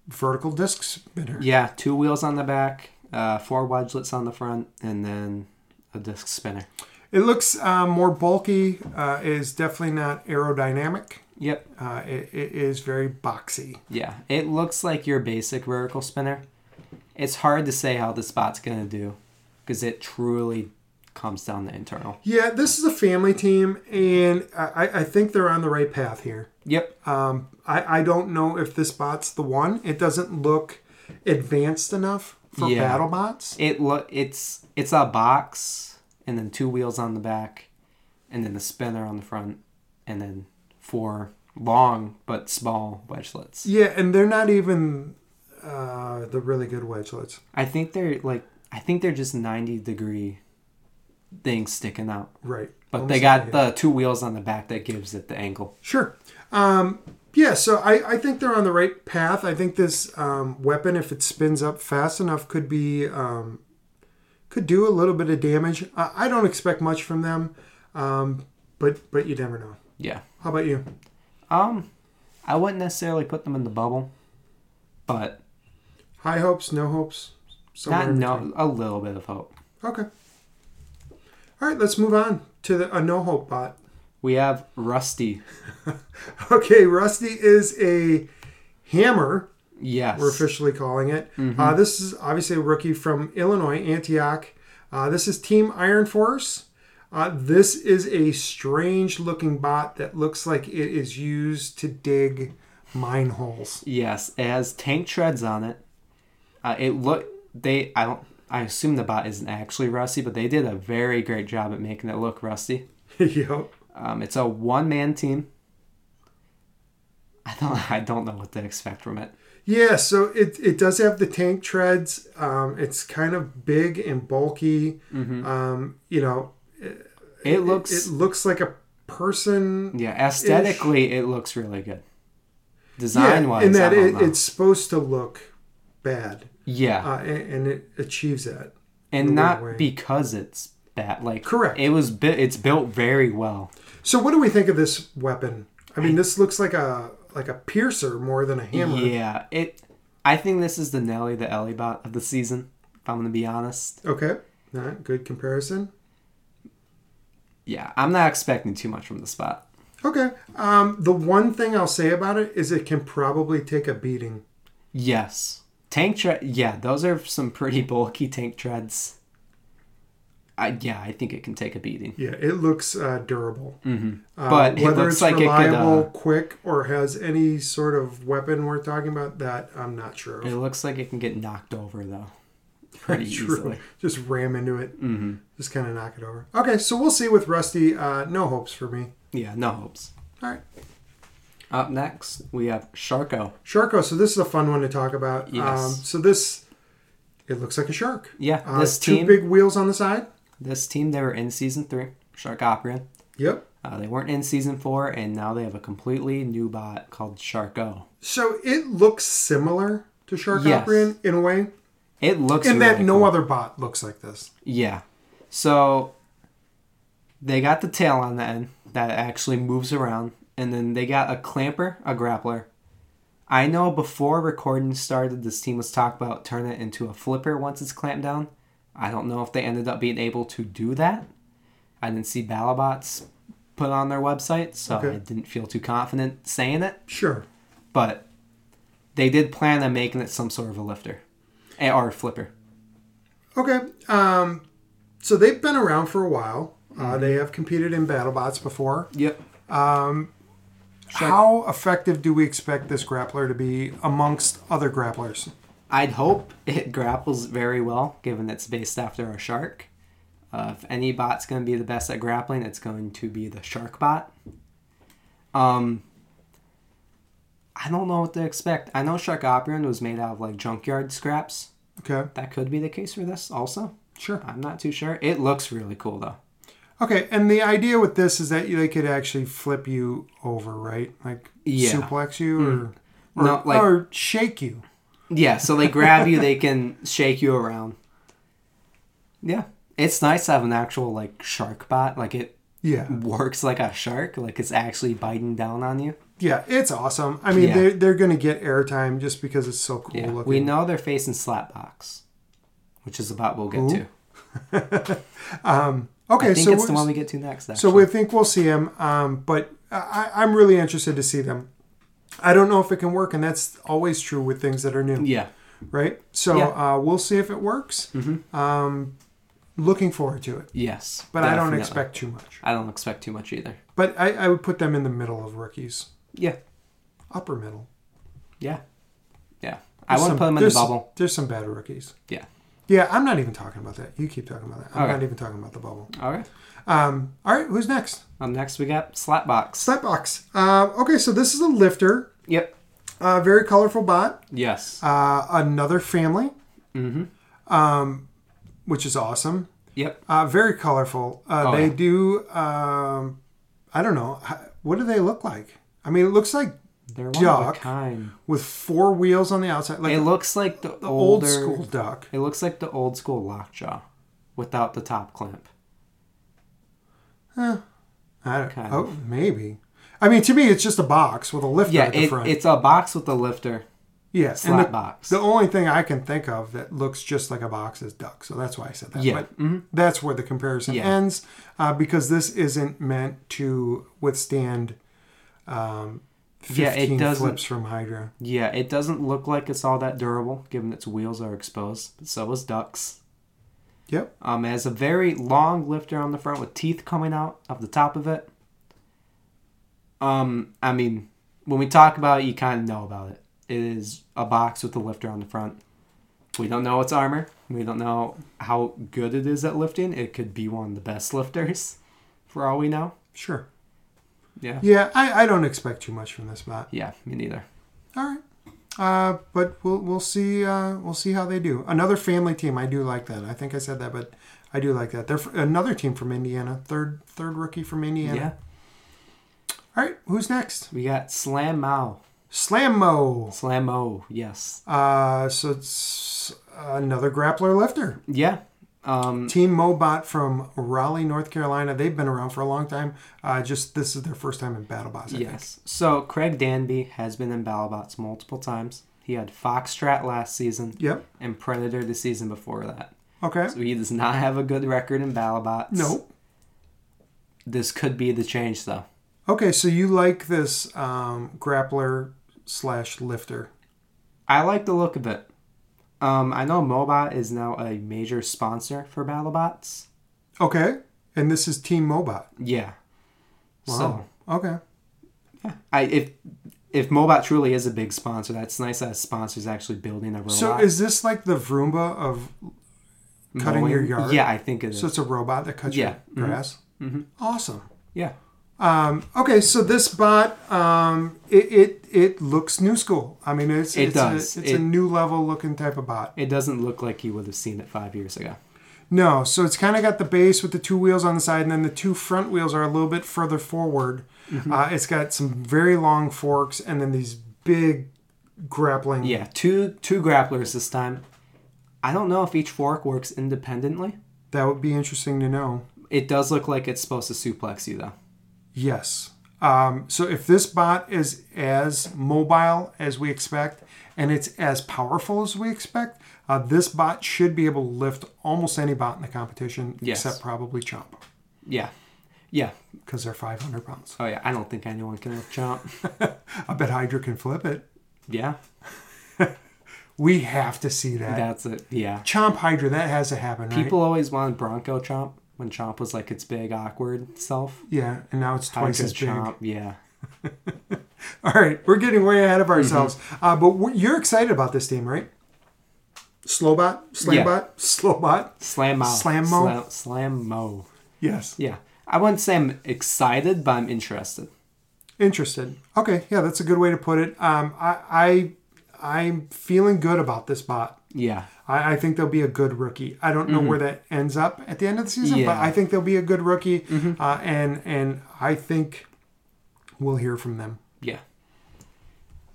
vertical disc spinner. Yeah, two wheels on the back, uh, four wedgelets on the front, and then a disc spinner. It looks uh, more bulky. Uh, is definitely not aerodynamic. Yep. Uh, it, it is very boxy. Yeah, it looks like your basic vertical spinner. It's hard to say how the spot's gonna do because it truly comes down to internal. Yeah, this is a family team, and I, I think they're on the right path here. Yep. Um, I, I don't know if this bot's the one. It doesn't look advanced enough for Yeah. battle bots. It look it's it's a box and then two wheels on the back, and then the spinner on the front, and then four long but small wedgelets. Yeah, and they're not even uh, the really good wedgelets. I think they're like I think they're just ninety degree things sticking out. Right. But Almost they got the two wheels on the back that gives it the angle. Sure. Um, yeah, so I, I think they're on the right path. I think this um, weapon, if it spins up fast enough, could be um, could do a little bit of damage. I, I don't expect much from them, um, but but you never know. Yeah. How about you? Um, I wouldn't necessarily put them in the bubble, but High hopes, no hopes. somewhere not no a little bit of hope. Okay. All right, let's move on to the, a no hope bot. We have Rusty. Okay, Rusty is a hammer. Yes. we're officially calling it. Mm-hmm. Uh, this is obviously a rookie from Illinois, Antioch. Uh, this is Team Iron Force. Uh, this is a strange looking bot that looks like it is used to dig mine holes. Yes, it has tank treads on it. Uh, it look they I don't I assume the bot isn't actually rusty, but they did a very great job at making it look rusty. yep. Um, it's a one man team. I don't I don't know what to expect from it. Yeah, so it, it does have the tank treads. Um, it's kind of big and bulky. Um, you know, It looks it looks like a person. yeah aesthetically it looks really good. Design wise, in that it, it's supposed to look bad, yeah, uh, and, and it achieves that. and not because it's bad. Like Correct. it was bu- it's built very well. So, what do we think of this weapon? I mean, this looks like a like a piercer more than a hammer. Yeah, it. I think this is the Nelly the Ellie bot of the season. If I'm gonna be honest. Okay, all right, good comparison. Yeah, I'm not expecting too much from the spot. Okay, um, the one thing I'll say about it is it can probably take a beating. Yes, tank tread. Yeah, those are some pretty bulky tank treads. I yeah, I think it can take a beating. Yeah, it looks uh, durable. Mm-hmm. Uh, But it whether looks it's like it could, reliable, uh, quick, or has any sort of weapon we're talking about, that I'm not sure of. It looks like it can get knocked over though, pretty True. easily. Just ram into it. Mm-hmm. Just kind of knock it over. Okay, so we'll see with Rusty. Uh, no hopes for me. Yeah, no hopes. All right. Up next, we have Sharko. Sharko. So this is a fun one to talk about. Yes. Um, so this, it looks like a shark. Yeah, Uh, this two team. big wheels on the side. This team, they were in season three, Shark Operian. Yep. Uh, they weren't in season four, and now they have a completely new bot called Sharko. So it looks similar to Shark Yes. Operian in a way, It looks in that no cool. other bot looks like this. Yeah. So they got the tail on the end that actually moves around, and then they got a clamper, a grappler. I know before recording started, this team was talking about turning it into a flipper once it's clamped down. I don't know if they ended up being able to do that. I didn't see BattleBots put on their website, so Okay. I didn't feel too confident saying it. Sure. But they did plan on making it some sort of a lifter eh, or a flipper. Okay. Um, so they've been around for a while. Uh, Mm-hmm. they have competed in BattleBots before. Yep. Sure. How effective do we expect this grappler to be amongst other grapplers? I'd hope it grapples very well, given it's based after a shark. Uh, if any bot's going to be the best at grappling, it's going to be the shark bot. Um, I don't know what to expect. I know Shark Operian was made out of like junkyard scraps. Okay. That could be the case for this also. Sure. I'm not too sure. It looks really cool though. Okay, and the idea with this is that they could actually flip you over, right? Like Yeah. suplex you hmm. or, or, No, like- or shake you. Yeah, so they grab you, they can shake you around. Yeah. It's nice to have an actual like shark bot. Like it Yeah. works like a shark, like it's actually biting down on you. Yeah, it's awesome. I mean, Yeah. they're, they're going to get airtime just because it's so cool Yeah. looking. We know they're facing Slapbox, which is about we'll get Who? to. Um, Okay, I think so it's the one we get to next. Actually. So we think we'll see him, um, but I, I'm really interested to see them. I don't know if it can work, and that's always true with things that are new, yeah. right? So Yeah. uh, we'll see if it works. Um, looking forward to it, Yes. but I don't expect too much. I don't expect too much either. But I, I would put them in the middle of rookies, Yeah. upper middle. Yeah. Yeah. I There's wouldn't some- put them in the bubble. There's some bad rookies. Yeah. Yeah, I'm not even talking about that. You keep talking about that. I'm Okay. not even talking about the bubble. All right. Um, all right, who's next? Up next, we got Slapbox. Slapbox. Uh, okay, so this is a lifter. Yep. Uh, very colorful bot. Yes. Uh, another family, mm-hmm. Um, which is awesome. Yep. Uh, very colorful. Uh, Oh, they yeah. do. Um, I don't know. What do they look like? I mean, it looks like They're one of Duck. a kind. with four wheels on the outside, like It looks like the, the old school duck. It looks like the old school lockjaw, without the top clamp. I don't, Kind oh, maybe. I mean, to me, it's just a box with a lifter Yeah, at the it, front. it's a box with a lifter. yeah, slap and the, box. The only thing I can think of that looks just like a box is duck, so that's why I said that. Yeah. Mm-hmm. That's where the comparison Yeah. ends, uh, because this isn't meant to withstand um, Yeah, it doesn't- flips from Hydra. Yeah, it doesn't look like it's all that durable, given its wheels are exposed. But so is Duck's. Yep. Um, it has a very long lifter on the front with teeth coming out of the top of it. Um, I mean, when we talk about it, you kind of know about it. It is a box with a lifter on the front. We don't know its armor. We don't know how good it is at lifting. It could be one of the best lifters, for all we know. Sure. Yeah. Yeah, I, I don't expect too much from this bot. Yeah, me neither. All right. Uh, but we'll we'll see uh, we'll see how they do. Another family team. I do like that. I think I said that, but I do like that. They're f- another team from Indiana. Third third rookie from Indiana. Yeah. All right. Who's next? We got Slam Mao. Slammo. Slam Mo, yes. Uh, so it's another grappler lifter. Yeah. Um, Team Mobot from Raleigh, North Carolina. They've been around for a long time. Uh, just this is their first time in BattleBots. I think. Yes. So Craig Danby has been in BattleBots multiple times. He had Foxtrot last season Yep. and Predator the season before that. Okay. So he does not have a good record in BattleBots. Nope. This could be the change though. Okay, so you like this um, grappler slash lifter? I like the look of it. Um, I know Mobot is now a major sponsor for BattleBots. Okay, and this is Team Mobot. Yeah. Wow. okay. So I if if Mobot truly is a big sponsor, that's nice that a is actually building a robot. So is this like the Vroomba of? cutting Mowing- your yard? Yeah, I think it is. So it's a robot that cuts Yeah. your grass. Awesome. yeah. Um, okay, so this bot, um, it, it it looks new school. I mean, it's It it's does. A, it's a new level looking type of bot. It doesn't look like you would have seen it five years ago. No, so it's kind of got the base with the two wheels on the side, and then the two front wheels are a little bit further forward. Mm-hmm. Uh, it's got some very long forks, and then these big grappling. Yeah, two two grapplers this time. I don't know if each fork works independently. that would be interesting to know. It does look like it's supposed to suplex you though. Yes. Um, so if this bot is as mobile as we expect, and it's as powerful as we expect, uh, this bot should be able to lift almost any bot in the competition, Yes. except probably Chomp, Yeah. Yeah. because they're 500 pounds. Oh yeah. I don't think anyone can lift Chomp. I bet Hydra can flip it. yeah. We have to see that. That's it. Yeah. Chomp Hydra, that has to happen, right? People always want Bronco Chomp when Chomp was like its big awkward self. Yeah, and now it's twice as big. Chomp. Yeah. All right, we're getting way ahead of Mm-hmm. ourselves. Uh, but you're excited about this team, right? Slowbot? Slambot? Slowbot? Slam Mo. Slam Mo? Slam, slam Yes. Yeah. I wouldn't say I'm excited, but I'm interested. Interested. Okay, yeah, that's a good way to put it. Um, I, I, I'm feeling good about this bot. Yeah. I, I think they'll be a good rookie. I don't know where that ends up at the end of the season, but Mm-hmm. Yeah. Mm-hmm. I think they'll be a good rookie, uh, and and I think we'll hear from them. Yeah.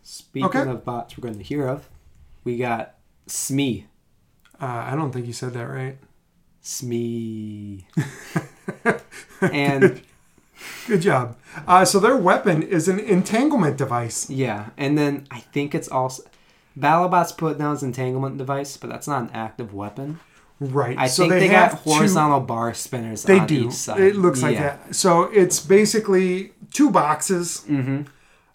Speaking Okay. of bots we're going to hear of, we got Smee. Uh, I don't think you said that right. Smee. and Good job. Uh, so their weapon is an entanglement device. yeah, and then I think it's also Battlebot's put down his entanglement device, but that's not an active weapon. Right. I so think they, have got two- horizontal bar spinners They on do. each side. It looks like Yeah. that. So it's basically two boxes Mm-hmm.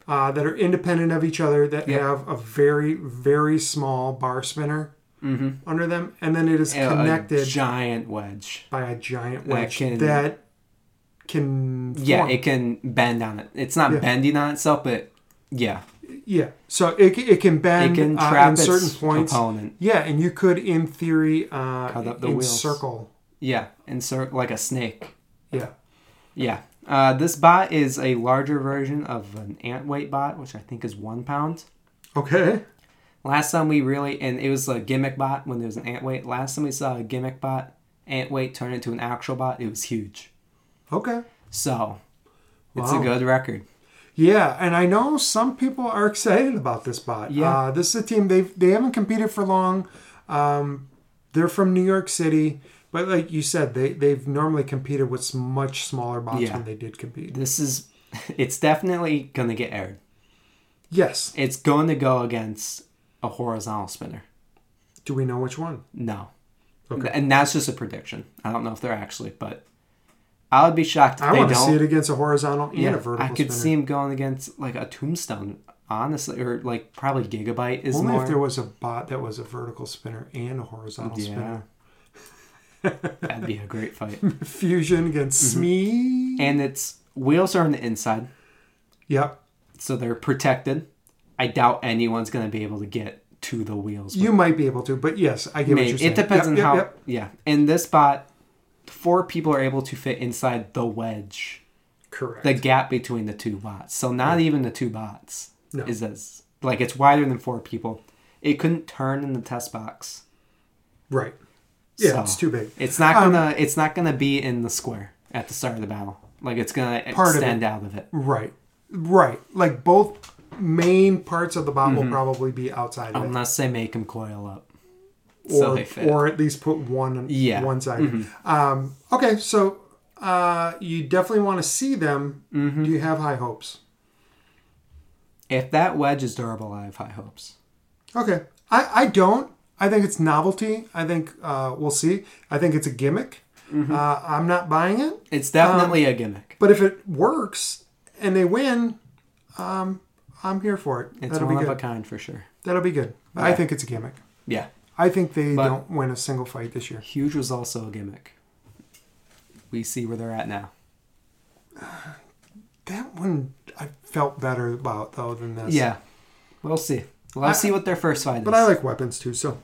uh, that are independent of each other that Yep. have a very, very small bar spinner Mm-hmm. under them, and then it is A connected giant wedge. by a giant that wedge can- that can Yeah, it can bend on it. It's not Yeah. bending on itself, but yeah, yeah. So it, it can bend it can uh, trap in its certain points. opponent. Yeah, and you could, in theory, uh, Cut up the encircle. Yeah, insert like a snake. Yeah. Yeah. Uh, this bot is a larger version of an ant weight bot, which I think is one pound. Okay. Last time we really, and it was a gimmick bot when there was an ant weight. Last time we saw a gimmick bot, ant weight turn into an actual bot, it was huge. Okay. So, it's Wow. a good record. Yeah, and I know some people are excited about this bot. Yeah. Uh, this is a team they they haven't competed for long. Um, they're from New York City, but like you said, they they've normally competed with s- much smaller bots Yeah. when they did compete. This is, it's definitely going to get aired. Yes. It's going to go against a horizontal spinner. Do we know which one? No. Okay. And that's just a prediction. I don't know if they're actually, but I would be shocked if I want to see it against a horizontal and yeah, a vertical spinner. I could spinner. see him going against like a tombstone, honestly, or like probably Gigabyte is Only more. if there was a bot that was a vertical spinner and a horizontal yeah, spinner. that'd be a great fight. Fusion against Mm-hmm. Smee. and its wheels are on the inside, Yep. so they're protected. I doubt anyone's gonna be able to get to the wheels. You might be able to, but yes, I get what Maybe. you're saying. It depends Yep, on yep, how. yep. Yeah, in this spot, four people are able to fit inside the wedge. Correct. the gap between the two bots. So not even the two bots No. is as like it's wider than four people. It couldn't turn in the test box. right. Yeah, So, it's too big. It's not Um, gonna it's not gonna be in the square at the start of the battle. Like it's gonna Part of it. out of it. Right. Right. Like both main parts of the bot Mm-hmm. will probably be outside of it. Unless they make them coil up. Or, or at least put one on Yeah. Mm-hmm. one side. Um, okay, so uh, you definitely want to see them. Mm-hmm. Do you have high hopes? If that wedge is durable, I have high hopes. Okay. I, I don't. I think it's novelty. I think uh, we'll see. I think it's a gimmick. Mm-hmm. Uh, I'm not buying it. It's definitely a gimmick. But if it works and they win, um, I'm here for it. It's That'll one be of a good. kind for sure. That'll be good. I think it's a gimmick. Yeah. I think they But- don't win a single fight this year. Huge was also a gimmick. We see where they're at now. That one I felt better about though than this. Yeah. We'll see. Let's I- see what their first fight is. But I like weapons too, so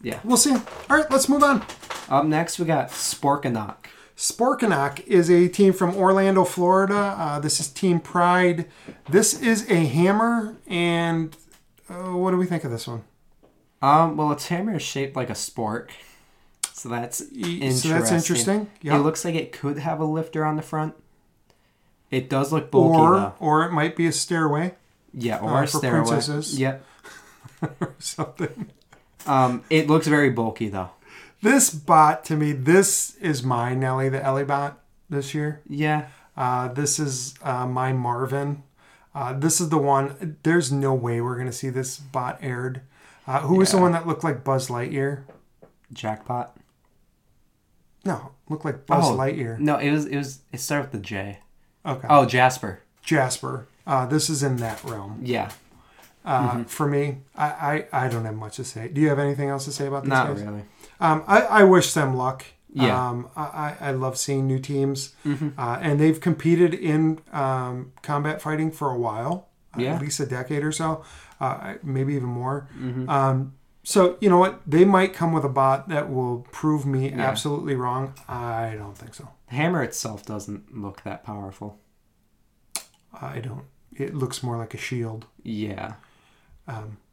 Yeah. we'll see. All right, let's move on. Up next, we got Sporkinok. Sporkinok is a team from Orlando, Florida. Uh, this is Team Pride. This is a hammer, and uh, what do we think of this one? Um, well, its hammer is shaped like a spork, so that's interesting. So that's interesting. It looks like it could have a lifter on the front. It does look bulky Or though. or it might be a stairway Yeah, or uh, a for stairway. princesses. Yep. or something. Um, it looks very bulky though. This bot to me, this is my Nelly the Ellie bot this year. Yeah. Uh, this is uh, my Marvin. Uh, this is the one. There's no way we're gonna see this bot aired. Uh, who was the one that looked like Buzz Lightyear? Jackpot. No, looked like Buzz Oh. Lightyear. No, it was it was it started with the J. Okay. Oh, Jasper. Jasper. Uh, this is in that realm. Yeah. Uh, Mm-hmm. For me, I, I I don't have much to say. Do you have anything else to say about these Not guys? really. Um, I, I wish them luck. Yeah. Mm-hmm. Um, I, I love seeing new teams, uh, and they've competed in um, combat fighting for a while, uh, Yeah. at least a decade or so, uh, maybe even more. Mm-hmm. Um, so you know what? They might come with a bot that will prove me absolutely wrong. I don't think so. The hammer itself doesn't look that powerful. I don't. It looks more like a shield. Yeah.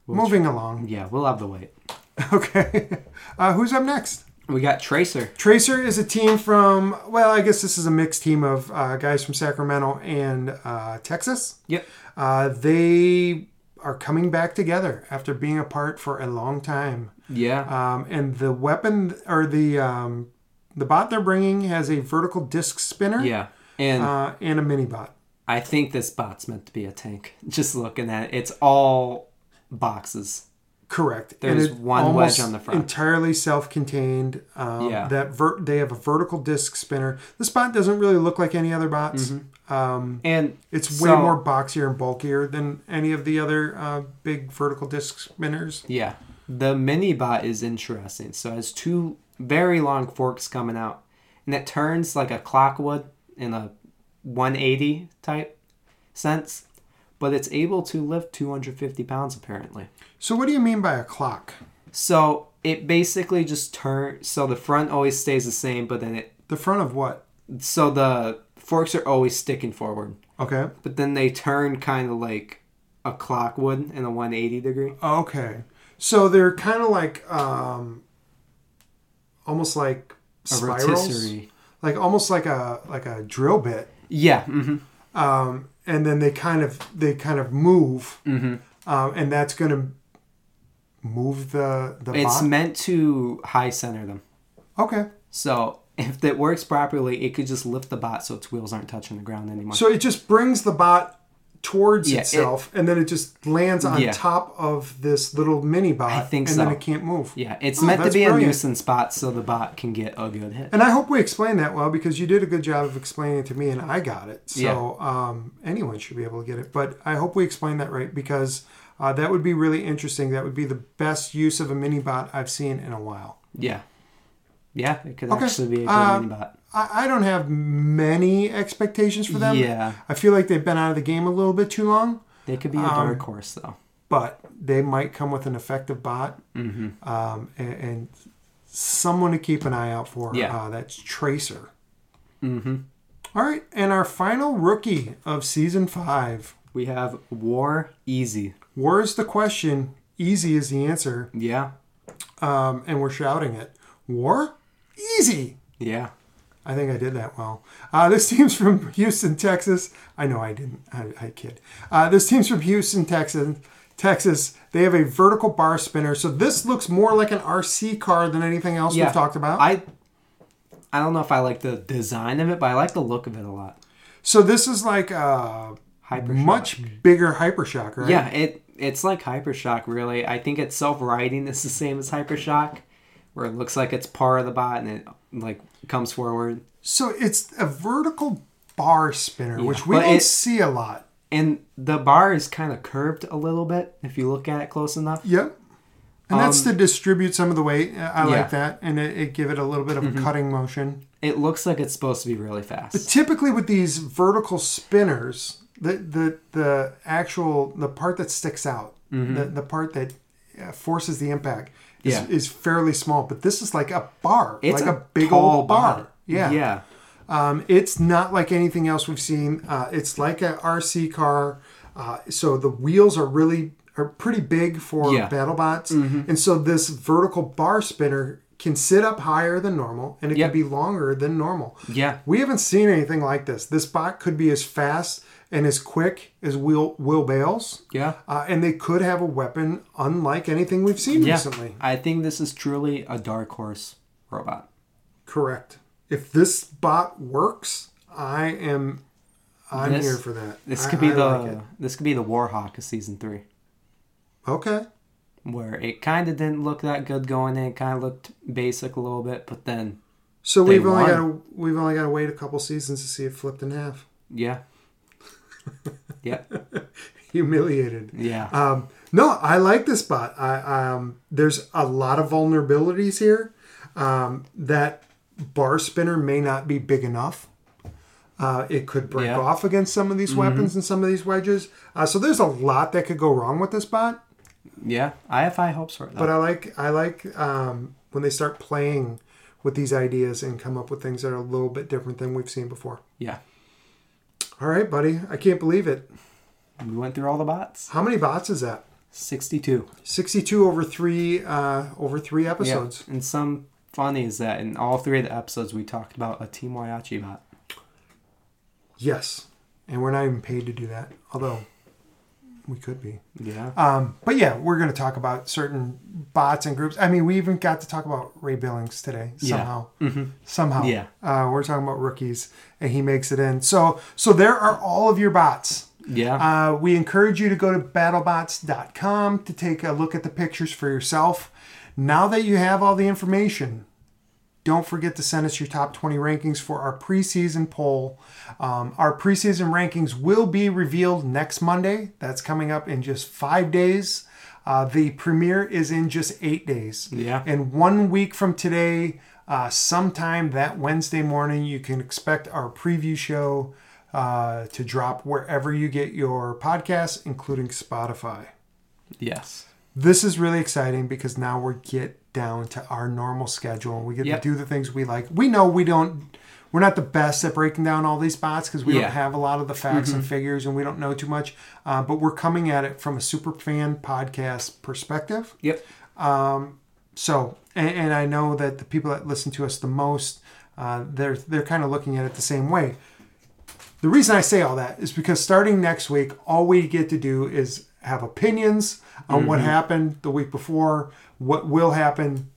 We'll Moving along. Yeah, we'll have the wait. Okay. Uh, who's up next? We got Tracer. Tracer is a team from, well, I guess this is a mixed team of uh, guys from Sacramento and uh, Texas. Yep. Uh, they are coming back together after being apart for a long time. Yeah. Um, and the weapon or the um, the bot they're bringing has a vertical disc spinner yeah. And uh, and a mini bot. I think this bot's meant to be a tank. Just looking at it, it's all boxes. Correct. There's one wedge on the front. Entirely self-contained. Um, Yeah. That ver- they have a vertical disc spinner. This bot doesn't really look like any other bots. Um, And it's way So- more boxier and bulkier than any of the other uh, big vertical disc spinners. yeah, the mini bot is interesting. So it has two very long forks coming out, and it turns like a clock would in a 180 type sense, but it's able to lift 250 pounds apparently. So what do you mean by a clock? So it basically just turns. So the front always stays the same, but then it. The front of what? So the forks are always sticking forward, Okay. but then they turn kind of like a clock would in a 180 degree. Okay. So they're kind of like um, almost like A spirals, rotisserie. like almost like a like a drill bit. Yeah. hmm um, and then they kind of they kind of move, hmm um, and that's going to move the the bot. It's bot. meant to high center them. okay. So if that works properly, it could just lift the bot so its wheels aren't touching the ground anymore. So it just brings the bot towards Yeah, it- itself, and then it just lands on Yeah. top of this little mini bot. I think and so. then it can't move. yeah, it's Oh, meant to be a nuisance bot so the bot can get a good hit. And I hope we explained that well because you did a good job of explaining it to me, and I got it. So um, anyone should be able to get it. But I hope we explained that right because uh, that would be really interesting. That would be the best use of a mini bot I've seen in a while. Yeah. Yeah, it could Okay. actually be a good Uh, mini bot. I, I don't have many expectations for them. Yeah. I feel like they've been out of the game a little bit too long, They could be a um, dark horse though. but they might come with an effective bot Mm-hmm. um, and, and someone to keep an eye out for. Yeah. Uh, that's Tracer. Mm-hmm. All right, and our final rookie of season five. We have War Easy. War is the question, easy is the answer, Yeah. um, and we're shouting it. War? Easy! Yeah. I think I did that well. Uh, this team's from Houston, Texas. I know I didn't. I, I kid. Uh, this team's from Houston, Texas. Texas. They have a vertical bar spinner. So this looks more like an RC car than anything else Yeah. we've talked about. I I don't know if I like the design of it, but I like the look of it a lot. so this is like a Hypershock. much bigger Hypershock, right? Yeah, it it's like Hypershock really. I think its self-righting is the same as Hypershock, where it looks like it's part of the bot and it like comes forward. So it's a vertical bar spinner, Yeah, which we don't it- see a lot. And the bar is kind of curved a little bit if you look at it close enough. Yep. And that's Um, to distribute some of the weight. I Yeah. Mm-hmm. like that, and it, it give it a little bit of a cutting motion. It looks like it's supposed to be really fast. typically with these vertical spinners the the the actual the part that sticks out the, the part that uh, forces the impact is, Mm-hmm. Yeah. is fairly small but this is like a bar It's like a, big old bar bot. yeah Yeah. um, it's not like anything else we've seen uh, it's like a rc car uh, so the wheels are really are pretty big for Yeah. Mm-hmm. battle bots and so this vertical bar spinner can sit up higher than normal and it Yep. can be longer than normal Yeah. we haven't seen anything like this. This bot could be as fast and as quick as Will Will Bales, Yeah. uh, and they could have a weapon unlike anything we've seen Yeah. recently. I think this is truly a dark horse robot. Correct. If this bot works, I am. I'm This- here for that. This I- could be I the like this could be the Warhawk of season three, okay. where it kind of didn't look that good going in. It kind of looked basic a little bit, but then So we've only won. got to we've only got to wait a couple seasons to see it flipped in half. yeah, yeah, Humiliated. yeah, Um, no, I like this bot. I, um, there's a lot of vulnerabilities here. Um, that bar spinner may not be big enough. Uh, it could break Yeah. Mm-hmm. off against some of these weapons and some of these wedges. Uh, so there's a lot that could go wrong with this bot. yeah. I have high hopes for it. Though. But I like I like um, when they start playing with these ideas and come up with things that are a little bit different than we've seen before. yeah, All right, buddy. I can't believe it. we went through all the bots. How many bots is that? Sixty-two. 62 over three uh, over three episodes. Yeah. And some funny is that in all three of the episodes we talked about a Team Whyachi bot. Yes. And we're not even paid to do that. Although We could be. Yeah. Um, but yeah, we're going to talk about certain bots and groups. I mean, we even got to talk about Ray Billings today somehow. Somehow. Yeah. Uh, we're talking about rookies, and he makes it in. So, so there are all of your bots. yeah. Uh, we encourage you to go to battlebots.com to take a look at the pictures for yourself. Now that you have all the information, don't forget to send us your top 20 rankings for our preseason poll. Um, our preseason rankings will be revealed next Monday. That's coming up in just five days. Uh, the premiere is in just eight days. Yeah. And one week from today, uh, sometime that Wednesday morning, you can expect our preview show uh, to drop wherever you get your podcasts, including Spotify. yes. This is really exciting because now we get down to our normal schedule. and We get Yep. to do the things we like. We know we don't. We're not the best at breaking down all these spots because we Yeah. don't have a lot of the facts and figures and we don't know too much. Uh, but we're coming at it from a super fan podcast perspective. Yep. So, and, and I know that the people that listen to us the most, uh, they're they're kind of looking at it the same way. The reason I say all that is because starting next week, all we get to do is have opinions on what happened the week before, what will happen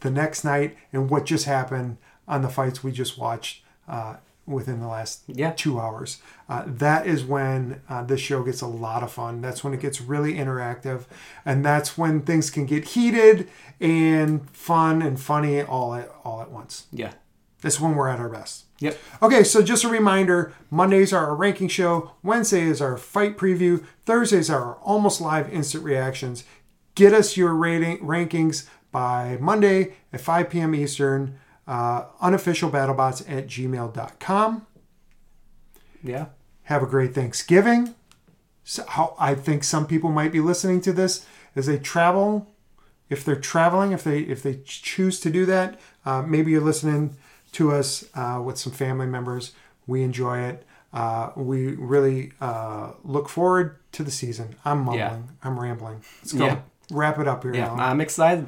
the next night, and what just happened on the fights we just watched uh, within the last Yeah. two hours. Uh, that is when uh, this show gets a lot of fun. That's when it gets really interactive, and that's when things can get heated and fun and funny all at all at once. Yeah. That's when we're at our best. Yep. Okay, so just a reminder Mondays are our ranking show, Wednesday is our fight preview, Thursdays are our almost live instant reactions. Get us your rating rankings by Monday at 5 p.m. Eastern, uh, unofficialbattlebots at gmail.com. Yeah. Have a great Thanksgiving. So how I think some people might be listening to this as they travel. If they're traveling, if they if they choose to do that, uh, maybe you're listening to us uh, with some family members. We enjoy it. Uh, we really uh, look forward to the season. I'm mumbling. Yeah. I'm rambling. Let's go. Yeah. Wrap it up here, Yeah. Alan. I'm excited.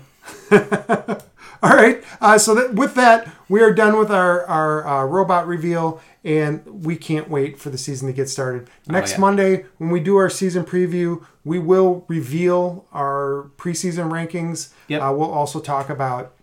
All right. Uh, so that, with that, we are done with our, our uh, robot reveal, and we can't wait for the season to get started. Next yeah. Monday, when we do our season preview, we will reveal our preseason rankings. Yep. Uh, we'll also talk about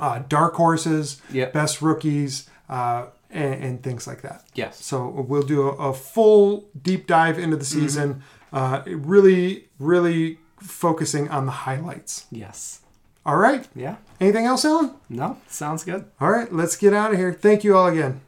uh, dark horses, Yep. best rookies, uh, and, and things like that. Yes. So we'll do a, a full deep dive into the Mm-hmm. season, uh, really, really focusing on the highlights. Yes. All right. Yeah. Anything else, Alan? No, sounds good. All right, let's get out of here. Thank you all again.